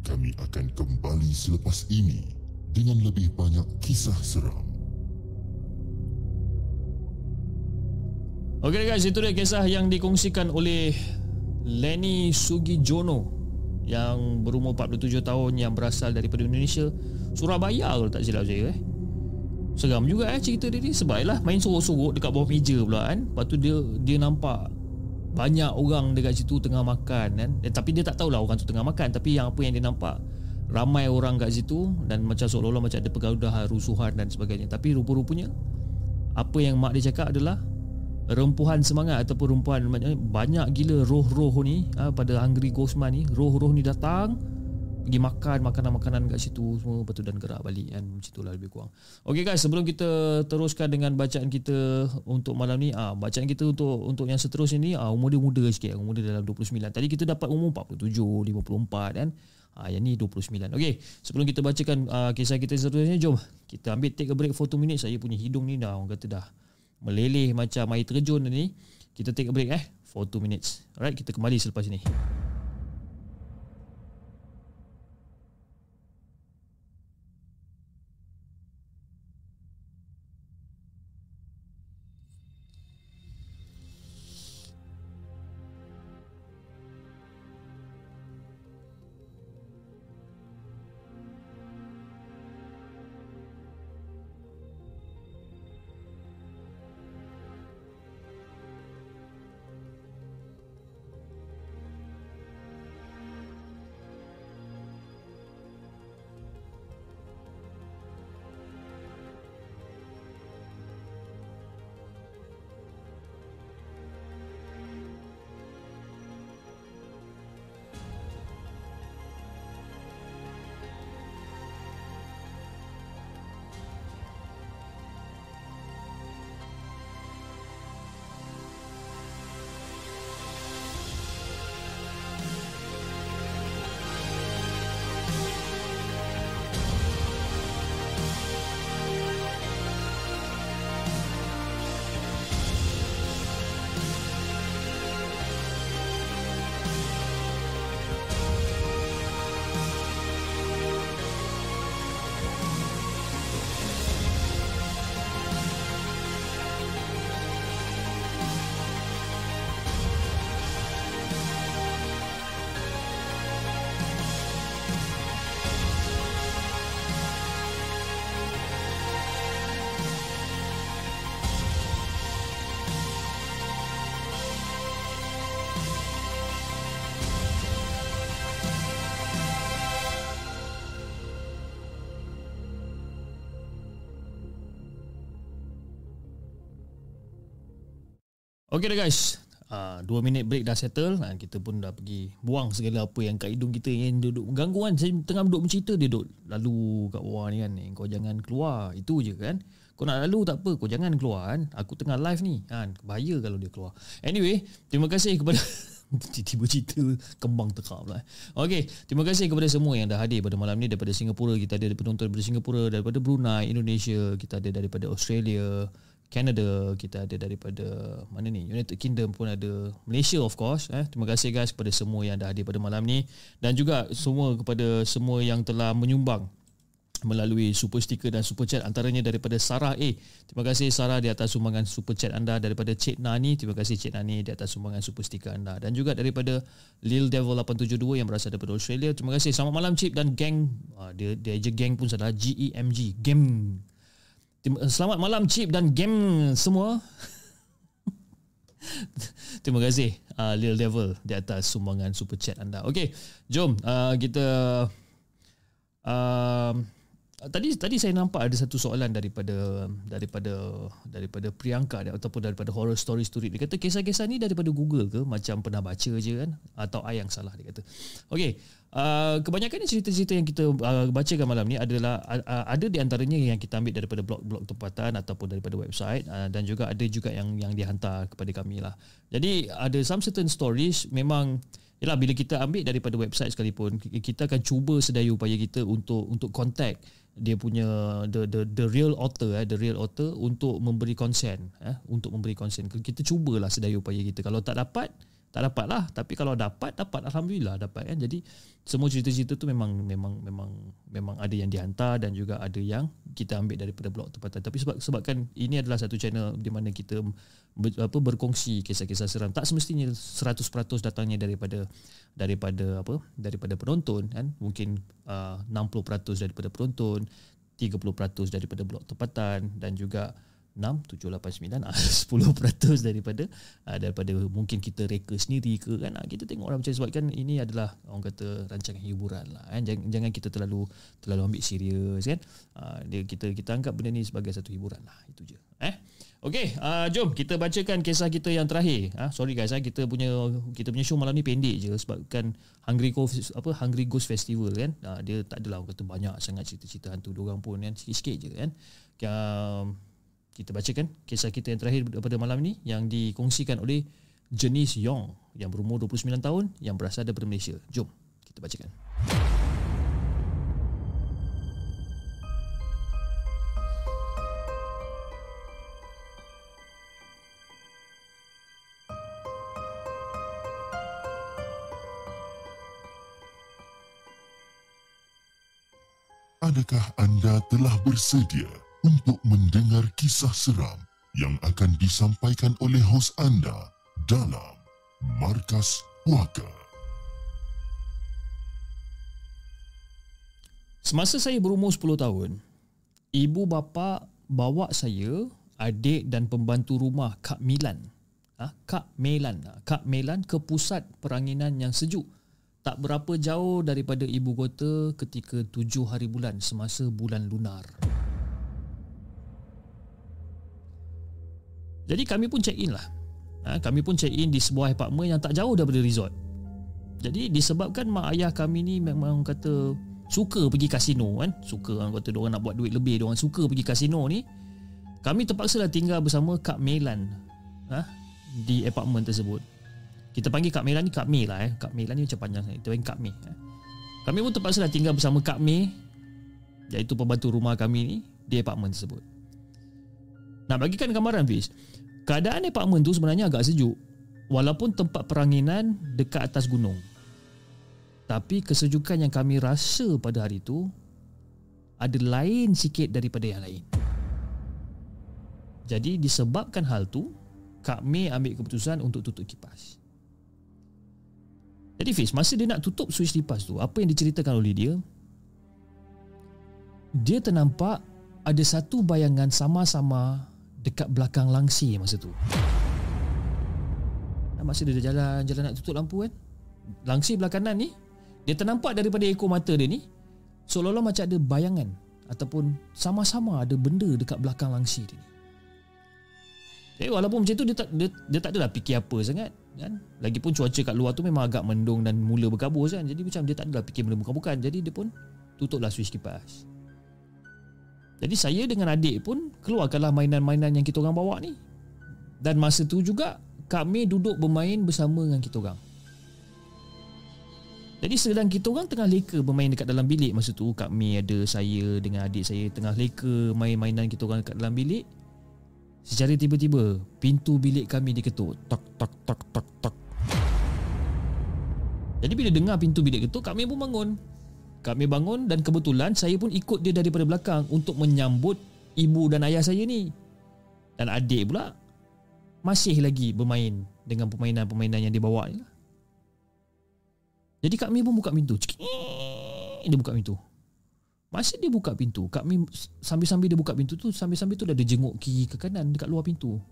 Kami akan kembali selepas ini dengan lebih banyak kisah seram. Okey guys, itu dia kisah yang dikongsikan oleh Lenny Sugijono yang berumur 47 tahun yang berasal daripada Indonesia Surabaya kalau tak silap saya eh Seram juga eh cerita dia ni Sebab lah main sorok-sorok dekat bawah meja pula kan Lepas tu dia dia nampak banyak orang dekat situ tengah makan kan? Eh, Tapi dia tak tahulah orang tu tengah makan. Tapi yang apa yang dia nampak Ramai orang kat situ Dan macam seolah-olah macam ada pergaudahan, rusuhan dan sebagainya. Tapi rupa-rupanya Apa yang mak dia cakap adalah Rempuhan semangat ataupun rempuhan Banyak gila roh-roh ni ha, Pada Hungry Ghostman ni Roh-roh ni datang pergi makan makanan-makanan kat situ semua betul dan gerak balik kan macam itulah lebih kurang. Okey guys, sebelum kita teruskan dengan bacaan kita untuk malam ni, ah bacaan kita untuk untuk yang seterusnya ni ah umur dia muda sikit, umur dia dalam 29. Tadi kita dapat umur 47, 54 kan. Ah yang ni 29. Okey, sebelum kita bacakan ah, kisah kita seterusnya, jom kita ambil take a break for 2 minutes. Saya punya hidung ni dah orang kata dah meleleh macam air terjun ni. Kita take a break eh for 2 minutes. Alright, kita kembali selepas ini. Okay dah guys. Uh, Dua minit break dah settle. Uh, Kita pun dah pergi Buang segala apa yang kat hidung kita Yang duduk ganggu kan. Saya tengah duduk mencerita Dia duduk lalu kat bawah ni kan eh, Kau jangan keluar. Itu je kan. Kau nak lalu tak apa Kau jangan keluar kan. Aku tengah live ni. Kan Bahaya kalau dia keluar. Anyway Terima kasih kepada Tiba-tiba cerita Kembang tekak pula Okay Terima kasih kepada semua yang dah hadir pada malam ni. Daripada Singapura Kita ada penonton daripada Singapura Daripada Brunei Indonesia Kita ada daripada Australia Canada kita ada daripada mana ni United Kingdom pun ada Malaysia of course eh terima kasih guys kepada semua yang dah hadir pada malam ni dan juga semua kepada semua yang telah menyumbang melalui super sticker dan super chat antaranya daripada Sarah A. Terima kasih Sarah di atas sumbangan super chat anda daripada Cik Nani. Terima kasih Cik Nani di atas sumbangan super sticker anda dan juga daripada Lil Devil 872 yang berasal daripada Australia. Terima kasih. Selamat malam Cip dan geng. Ah, dia dia je geng pun salah G E M G. Game Selamat malam Chip dan game semua. Terima kasih uh, Lil Devil di atas sumbangan super chat anda. Okey, jom uh, kita uh, tadi tadi saya nampak ada satu soalan daripada daripada daripada Priyanka ataupun daripada horror story story dia kata kisah-kisah ni daripada Google ke macam pernah baca je kan atau ai yang salah dia kata. Okey, Uh, kebanyakan cerita-cerita yang kita uh, bacakan malam ni adalah uh, ada di antaranya yang kita ambil daripada blog-blog tempatan ataupun daripada website uh, dan juga ada juga yang yang dihantar kepada kami lah. Jadi ada some certain stories memang yalah bila kita ambil daripada website sekalipun kita akan cuba sedaya upaya kita untuk untuk contact dia punya the the the real author eh the real author untuk memberi consent eh untuk memberi consent. Kita cubalah sedaya upaya kita. Kalau tak dapat tak dapat lah. Tapi kalau dapat dapat. Alhamdulillah dapat kan? Jadi semua cerita-cerita tu memang memang memang memang ada yang dihantar dan juga ada yang kita ambil daripada blog tempatan. Tapi sebab sebabkan ini adalah satu channel di mana kita ber, apa berkongsi kisah-kisah seram. Tak semestinya 100% datangnya daripada daripada apa daripada penonton kan? Mungkin uh, 60% daripada penonton 30% daripada blog tempatan dan juga 6 7 8 9 10% daripada uh, daripada mungkin kita reka sendiri ke kan uh, kita tengok orang macam sebab kan ini adalah orang kata rancangan hiburan lah kan jangan, jangan kita terlalu terlalu ambil serius kan uh, dia kita kita anggap benda ni sebagai satu hiburan lah itu je eh Okey, uh, jom kita bacakan kisah kita yang terakhir. Ah, uh, sorry guys, uh, kita punya kita punya show malam ni pendek je sebabkan Hungry Ghost apa Hungry Ghost Festival kan. Uh, dia tak adalah orang kata banyak sangat cerita-cerita hantu dia orang pun kan sikit-sikit je kan. Uh, kita bacakan kisah kita yang terakhir pada malam ini yang dikongsikan oleh Jenice Yong yang berumur 29 tahun yang berasal daripada Malaysia. Jom kita bacakan. Adakah anda telah bersedia untuk mendengar kisah seram yang akan disampaikan oleh hos anda dalam Markas Puaka. Semasa saya berumur 10 tahun, ibu bapa bawa saya, adik dan pembantu rumah Kak Milan, ha? Kak Melan, ha? Kak Melan ke pusat peranginan yang sejuk tak berapa jauh daripada ibu kota ketika tujuh hari bulan semasa bulan lunar. Jadi kami pun check in lah. Ha, Kami pun check in di sebuah apartment yang tak jauh daripada resort. Jadi disebabkan mak ayah kami ni memang kata Suka pergi kasino kan. Suka orang kata diorang nak buat duit lebih Diorang suka pergi kasino ni. Kami terpaksa lah tinggal bersama Kak Melan ha, Di apartment tersebut. Kita panggil Kak Melan ni Kak Mei lah eh. Kak Melan ni macam panjang Kita panggil Kak Mei eh. Kami pun terpaksa lah tinggal bersama Kak Mei Iaitu pembantu rumah kami ni Di apartment tersebut Nak bagikan gambaran Fiz Keadaan apartmen tu sebenarnya agak sejuk walaupun tempat peranginan dekat atas gunung. Tapi kesejukan yang kami rasa pada hari itu ada lain sikit daripada yang lain. Jadi disebabkan hal tu, Kak Mei ambil keputusan untuk tutup kipas. Jadi Fiz, masa dia nak tutup switch kipas tu, apa yang diceritakan oleh dia? Dia ternampak ada satu bayangan sama-sama dekat belakang langsi masa tu. Masa dia jalan jalan nak tutup lampu kan. Langsi belah kanan ni dia ternampak daripada ekor mata dia ni seolah-olah macam ada bayangan ataupun sama-sama ada benda dekat belakang langsi dia ni. Eh, walaupun macam tu dia tak dia, dia tak adalah fikir apa sangat kan. Lagipun cuaca kat luar tu memang agak mendung dan mula berkabus kan. Jadi macam dia tak adalah fikir benda bukan-bukan. Jadi dia pun tutuplah switch kipas. Jadi saya dengan adik pun keluarkanlah mainan-mainan yang kita orang bawa ni. Dan masa tu juga kami duduk bermain bersama dengan kita orang. Jadi sedang kita orang tengah leka bermain dekat dalam bilik masa tu kami ada saya dengan adik saya tengah leka main mainan kita orang dekat dalam bilik. Secara tiba-tiba pintu bilik kami diketuk. Tak tak tak tak tak. Jadi bila dengar pintu bilik ketuk kami pun bangun. Kami bangun dan kebetulan saya pun ikut dia daripada belakang untuk menyambut ibu dan ayah saya ni. Dan adik pula masih lagi bermain dengan permainan-permainan yang dia bawa ni lah. Jadi kami pun buka pintu. Dia buka pintu. Masa dia buka pintu, kami sambil-sambil dia buka pintu tu, sambil-sambil tu dah ada jenguk kiri ke kanan dekat luar pintu.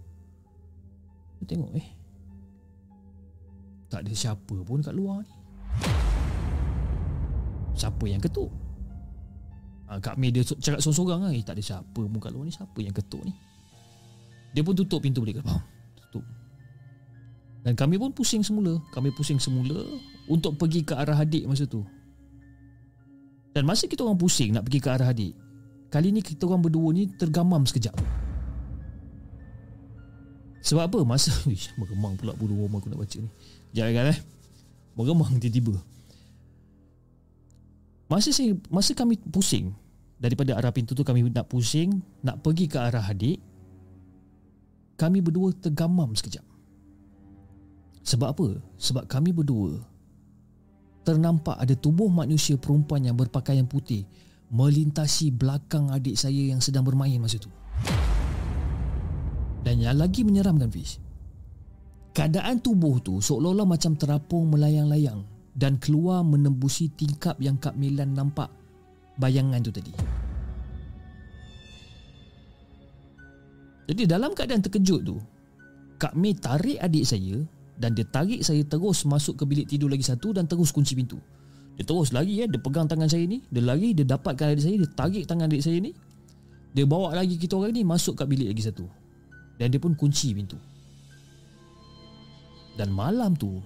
Dia tengok eh. Tak ada siapa pun dekat luar ni. Siapa yang ketuk? Ha, Kak Mei dia cakap seorang-seorang lah. Eh, Tak ada siapa muka luar ni Siapa yang ketuk ni? Dia pun tutup pintu balik oh, Tutup. Dan kami pun pusing semula. Kami pusing semula Untuk pergi ke arah adik masa tu. Dan masa kita orang pusing Nak pergi ke arah adik Kali ni kita orang berdua ni Tergamam sekejap. Sebab apa? Masa Uish, Meremang pula bulu rumah aku nak baca ni. Sekejap kan eh. Meremang tiba-tiba Masa saya masa kami pusing daripada arah pintu tu kami nak pusing nak pergi ke arah adik kami berdua tergamam sekejap. Sebab apa? Sebab kami berdua ternampak ada tubuh manusia perempuan yang berpakaian putih melintasi belakang adik saya yang sedang bermain masa tu. Dan yang lagi menyeramkan Fiz Keadaan tubuh tu seolah-olah macam terapung melayang-layang Dan keluar menembusi tingkap yang Kak Milan nampak. Bayangan tu tadi. Jadi dalam keadaan terkejut tu Kak Mei tarik adik saya Dan dia tarik saya terus masuk ke bilik tidur lagi satu Dan terus kunci pintu. Dia terus lagi ya Dia pegang tangan saya ni Dia lari Dia dapatkan adik saya Dia tarik tangan adik saya ni. Dia bawa lagi kita orang ni Masuk kat bilik lagi satu. Dan dia pun kunci pintu. Dan malam tu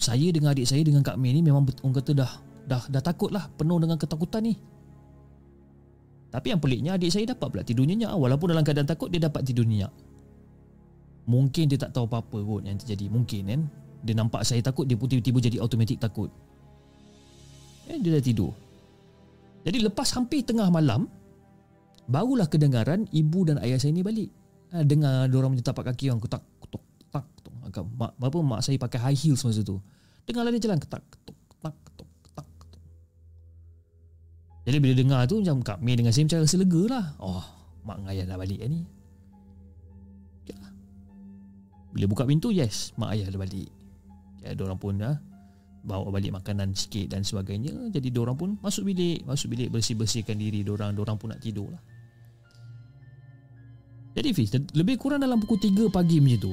Saya dengan adik saya dengan Kak Mei ni Memang orang kata dah Dah dah takut lah Penuh dengan ketakutan ni. Tapi yang peliknya Adik saya dapat pula tidur nyenyak. Walaupun dalam keadaan takut Dia dapat tidur nyenyak. Mungkin dia tak tahu apa-apa kot Yang terjadi. Mungkin kan? Dia nampak saya takut Dia pun tiba-tiba jadi automatik takut. Eh, Dia dah tidur. Jadi lepas hampir tengah malam Barulah kedengaran ibu dan ayah saya ni balik. Ha, dengar orang punya tapak kaki yang ketak ketuk tak Agak mak apa mak saya pakai high heels masa tu. Dengarlah dia jalan ketak ketuk tak ketuk tak ketuk. Jadi bila dengar tu macam Kak Mei dengan saya macam rasa lega lah. Oh, mak dengan ayah dah balik ni. Lah. Bila buka pintu, yes, mak ayah dah balik. Ya, orang pun dah bawa balik makanan sikit dan sebagainya. Jadi orang pun masuk bilik, masuk bilik bersih-bersihkan diri orang, orang pun nak tidur lah. Jadi Fiz Lebih kurang dalam pukul 3 pagi macam tu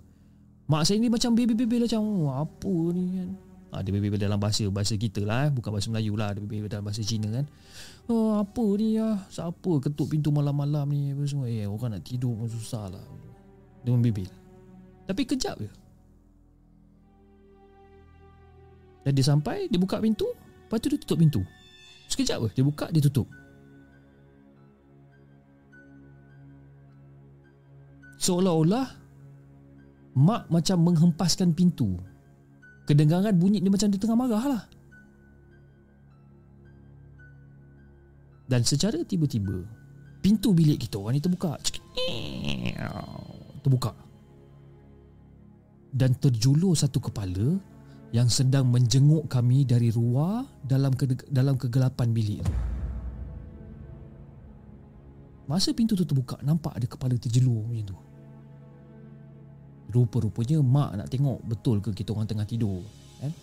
Mak saya ni macam baby-baby lah macam oh, apa ni kan. Ha, dia baby dalam bahasa bahasa kita lah eh. bukan bahasa Melayu lah dia baby dalam bahasa Cina kan. Oh, apa ni ya? Siapa ketuk pintu malam-malam ni apa semua. Eh orang nak tidur pun susah lah. Dia membibil. Tapi kejap je. Dan dia sampai, dia buka pintu, lepas tu dia tutup pintu. Sekejap je, dia buka, dia tutup. Seolah-olah Mak macam menghempaskan pintu. Kedengaran bunyi dia macam dia tengah marah lah. Dan secara tiba-tiba Pintu bilik kita orang ni terbuka. Terbuka. Dan terjulur satu kepala Yang sedang menjenguk kami dari luar Dalam ke- dalam kegelapan bilik Masa pintu tu terbuka Nampak ada kepala terjelur macam tu Rupa-rupanya mak nak tengok betul ke kita orang tengah tidur eh?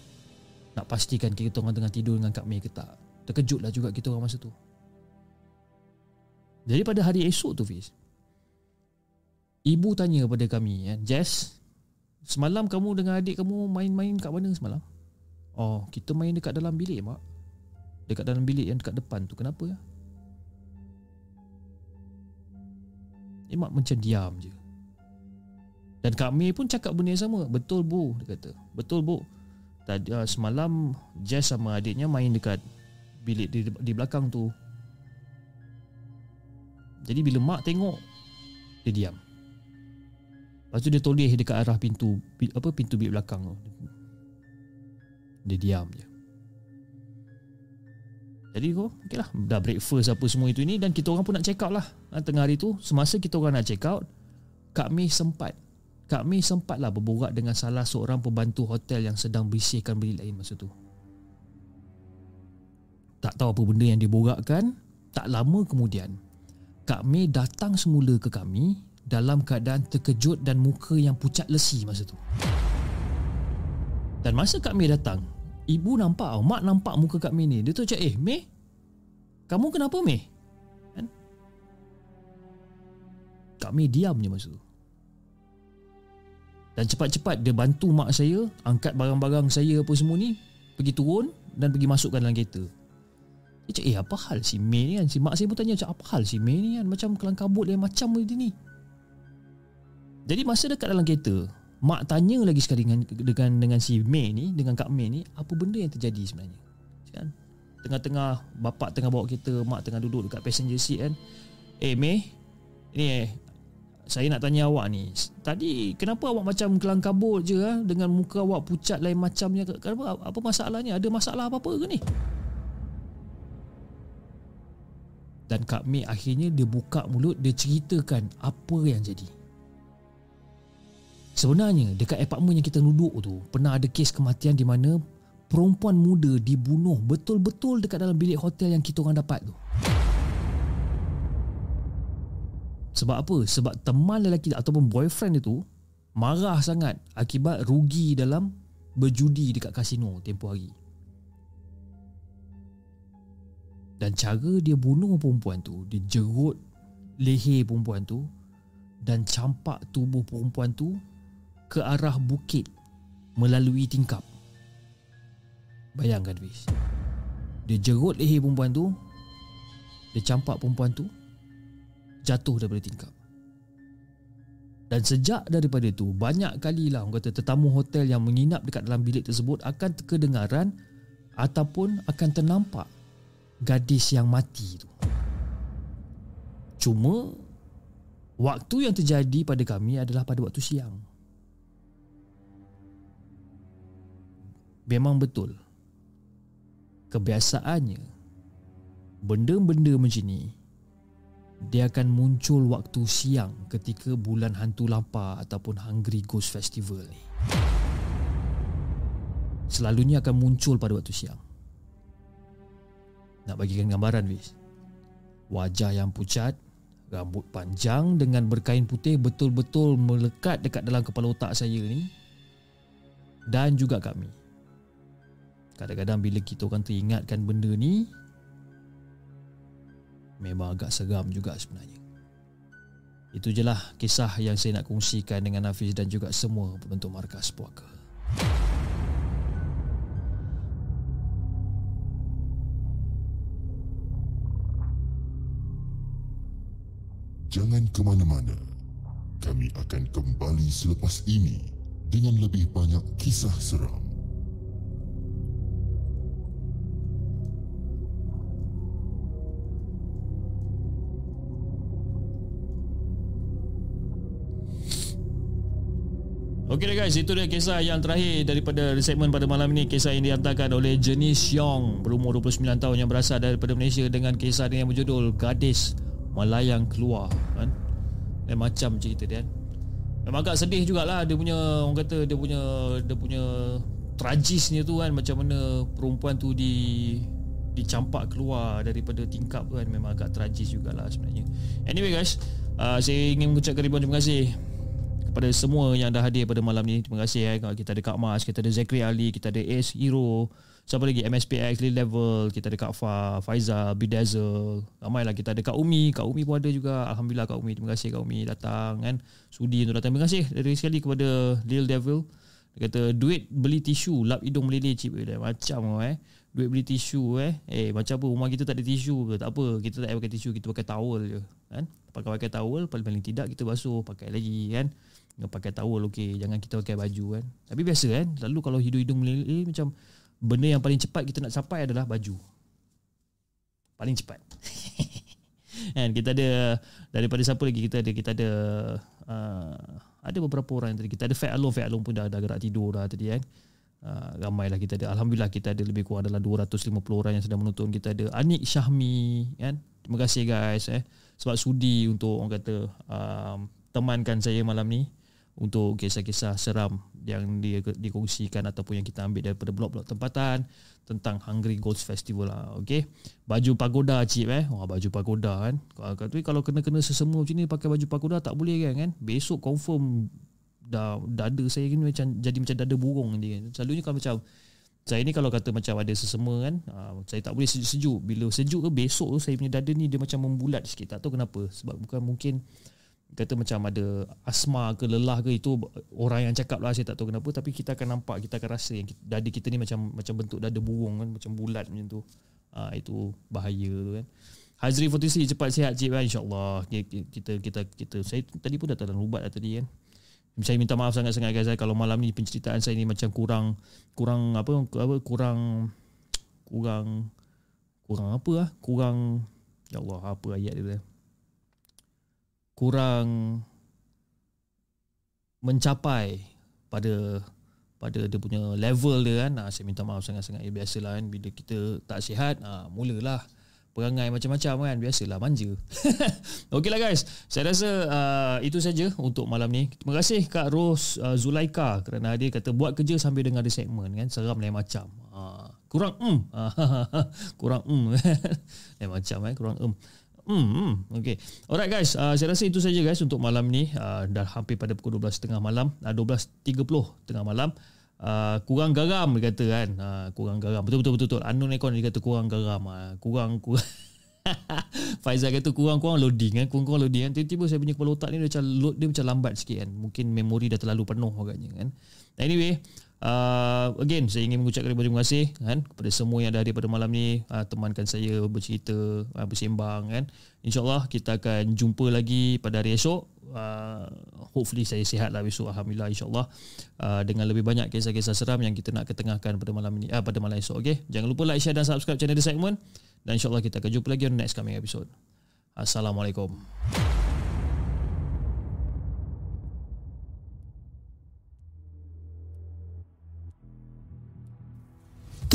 Nak pastikan kita orang tengah tidur dengan Kak Mei ke tak Terkejutlah juga kita orang masa tu Jadi pada hari esok tu Fiz Ibu tanya kepada kami eh, Jess Semalam kamu dengan adik kamu main-main kat mana semalam? Oh, kita main dekat dalam bilik mak Dekat dalam bilik yang dekat depan tu Kenapa ya? Eh mak macam diam je dan Kak pun cakap benda yang sama. Betul bu Dia kata. Betul bu. Tadi uh, semalam Jess sama adiknya main dekat Bilik di, di belakang tu. Jadi bila mak tengok Dia diam. Lepas tu dia toleh dekat arah pintu Apa pintu bilik belakang tu. Dia diam je. Jadi kau okay lah. Dah breakfast apa semua itu ni Dan kita orang pun nak check out lah. Tengah hari tu Semasa kita orang nak check out Kak Mei sempat Kak Mei sempatlah berborak dengan salah seorang pembantu hotel yang sedang bersihkan bilik lain masa tu. Tak tahu apa benda yang diborakkan, tak lama kemudian, Kak Mei datang semula ke kami dalam keadaan terkejut dan muka yang pucat lesi masa tu. Dan masa Kak Mei datang, ibu nampak, mak nampak muka Kak Mei ni. Dia tu cakap, eh Mei, kamu kenapa Mei? Kan? Kak Mei diam je masa tu. Dan cepat-cepat dia bantu mak saya Angkat barang-barang saya apa semua ni Pergi turun dan pergi masukkan dalam kereta Dia cakap eh apa hal si Mei ni kan Si mak saya pun tanya apa hal si Mei ni kan Macam kelang kabut dia macam dia ni Jadi masa dekat dalam kereta Mak tanya lagi sekali dengan dengan dengan si May ni, dengan Kak May ni, apa benda yang terjadi sebenarnya? Kan? Tengah-tengah bapak tengah bawa kita, mak tengah duduk dekat passenger seat kan. Eh May, ni eh saya nak tanya awak ni. Tadi kenapa awak macam kelang kabut je ha? dengan muka awak pucat lain macamnya? Kenapa apa masalahnya? Ada masalah apa-apa ke ni? Dan Kak May akhirnya dia buka mulut, dia ceritakan apa yang jadi. Sebenarnya dekat apartmen yang kita duduk tu pernah ada kes kematian di mana perempuan muda dibunuh betul-betul dekat dalam bilik hotel yang kita orang dapat tu. Sebab apa? Sebab teman lelaki ataupun boyfriend itu marah sangat akibat rugi dalam berjudi dekat kasino tempoh hari. Dan cara dia bunuh perempuan tu, dia jerut leher perempuan tu dan campak tubuh perempuan tu ke arah bukit melalui tingkap. Bayangkan Fiz. Dia jerut leher perempuan tu. Dia campak perempuan tu. Jatuh daripada tingkap. Dan sejak daripada itu banyak kali lah orang kata tetamu hotel yang menginap dekat dalam bilik tersebut akan kedengaran ataupun akan ternampak gadis yang mati tu. Cuma waktu yang terjadi pada kami adalah pada waktu siang. memang betul kebiasaannya benda-benda macam ni dia akan muncul waktu siang ketika bulan hantu lapar ataupun Hungry Ghost Festival ni. Selalunya akan muncul pada waktu siang. Nak bagikan gambaran, Wiz. Wajah yang pucat, rambut panjang dengan berkain putih betul-betul melekat dekat dalam kepala otak saya ni. Dan juga kami. Kadang-kadang bila kita orang teringatkan benda ni Memang agak seram juga sebenarnya Itu je lah kisah yang saya nak kongsikan dengan Hafiz dan juga semua penonton markas puaka Jangan ke mana-mana. Kami akan kembali selepas ini dengan lebih banyak kisah seram. Okey guys, itu dia kisah yang terakhir daripada segmen pada malam ini Kisah yang dihantarkan oleh Jenny Xiong Berumur 29 tahun yang berasal daripada Malaysia Dengan kisah yang berjudul Gadis Melayang Keluar kan? Dan macam cerita dia kan? Memang agak sedih jugalah Dia punya, orang kata dia punya Dia punya tragisnya tu kan Macam mana perempuan tu di Dicampak keluar daripada tingkap tu kan Memang agak tragis jugalah sebenarnya Anyway guys uh, Saya ingin mengucapkan ribuan terima kasih kepada semua yang dah hadir pada malam ni. Terima kasih eh. Kita ada Kak Mas, kita ada Zakri Ali, kita ada Ace Hero. Siapa lagi? MSPX, Lead Level. Kita ada Kak Fa, Faizal, Bidazzle. Ramai lah. Kita ada Kak Umi. Kak Umi pun ada juga. Alhamdulillah Kak Umi. Terima kasih Kak Umi datang kan. Sudi untuk datang. Terima kasih dari sekali kepada Lil Devil. Dia kata duit beli tisu, lap hidung meleleh cip. Macam eh. Duit beli tisu eh. Eh macam apa rumah kita tak ada tisu ke? Tak apa. Kita tak pakai tisu. Kita pakai towel je. Kan? Pakai pakai towel. Paling-paling tidak kita basuh. Pakai lagi kan. Dengan pakai towel okey, jangan kita pakai baju kan. Tapi biasa kan, lalu kalau hidung-hidung meleleh macam benda yang paling cepat kita nak capai adalah baju. Paling cepat. kan kita ada daripada siapa lagi kita ada? Kita ada uh, ada beberapa orang tadi. Kita ada Fat Alone Fat Alone pun dah, dah gerak tidur dah tadi kan. Uh, ramailah kita ada. Alhamdulillah kita ada lebih kurang adalah 250 orang yang sedang menonton kita ada. Anik Syahmi kan. Terima kasih guys eh. Sebab sudi untuk orang kata um, temankan saya malam ni untuk kisah-kisah seram yang dia dikongsikan ataupun yang kita ambil daripada blog-blog tempatan tentang Hungry Ghost Festival lah. Okey. Baju pagoda cip eh. Wah baju pagoda kan. Tapi kalau kena-kena sesemua macam ni pakai baju pagoda tak boleh kan kan. Besok confirm dah dada saya ni macam jadi macam dada burung dia. Selalunya kalau macam saya ni kalau kata macam ada sesemua kan, uh, saya tak boleh sejuk-sejuk. Bila sejuk ke besok tu saya punya dada ni dia macam membulat sikit. Tak tahu kenapa. Sebab bukan mungkin kata macam ada asma ke lelah ke itu orang yang cakap lah saya tak tahu kenapa tapi kita akan nampak kita akan rasa yang dada kita ni macam macam bentuk dada burung kan macam bulat macam tu. Ha, itu bahaya tu kan. Hazri Fotisi cepat sihat cik kan insyaallah. Kita kita kita saya tadi pun dah dalam ubat lah tadi kan. Saya minta maaf sangat-sangat guys kalau malam ni penceritaan saya ni macam kurang kurang apa apa kurang kurang kurang apa ah kurang ya Allah apa ayat dia kurang mencapai pada pada dia punya level dia kan. Ha, saya minta maaf sangat-sangat. Ya biasalah kan bila kita tak sihat ha, mulalah perangai macam-macam kan. Biasalah manja. Okeylah guys. Saya rasa uh, itu saja untuk malam ni. Terima kasih Kak Ros uh, Zulaika. Kerana dia kata buat kerja sambil dengar di segmen kan. Seram lain macam. Uh, kurang um kurang um lain macam kan kurang um Hmm, hmm. okay. Alright guys, uh, saya rasa itu saja guys untuk malam ni. Uh, dah hampir pada pukul 12.30 malam. Uh, 12.30 tengah malam. Uh, kurang garam dia kata kan. Uh, kurang garam. Betul betul betul. betul. Anu Nekon dia kata kurang garam. Uh, kurang kurang. Faizal kata kurang-kurang loading kan. Kurang-kurang loading kan. Tiba-tiba saya punya kepala otak ni dia macam load dia macam lambat sikit kan. Mungkin memori dah terlalu penuh agaknya kan. Anyway, Uh, again saya ingin mengucapkan terima kasih kan kepada semua yang ada hadir pada malam ni. Uh, temankan saya bercerita uh, bersembang kan. Insyaallah kita akan jumpa lagi pada hari esok. Uh, hopefully saya sihat lah besok alhamdulillah insyaallah. Uh, dengan lebih banyak kisah-kisah seram yang kita nak ketengahkan pada malam ini uh, pada malam esok okey? Jangan lupa like share dan subscribe channel The Segment. Dan insyaallah kita akan jumpa lagi on next coming episode. Assalamualaikum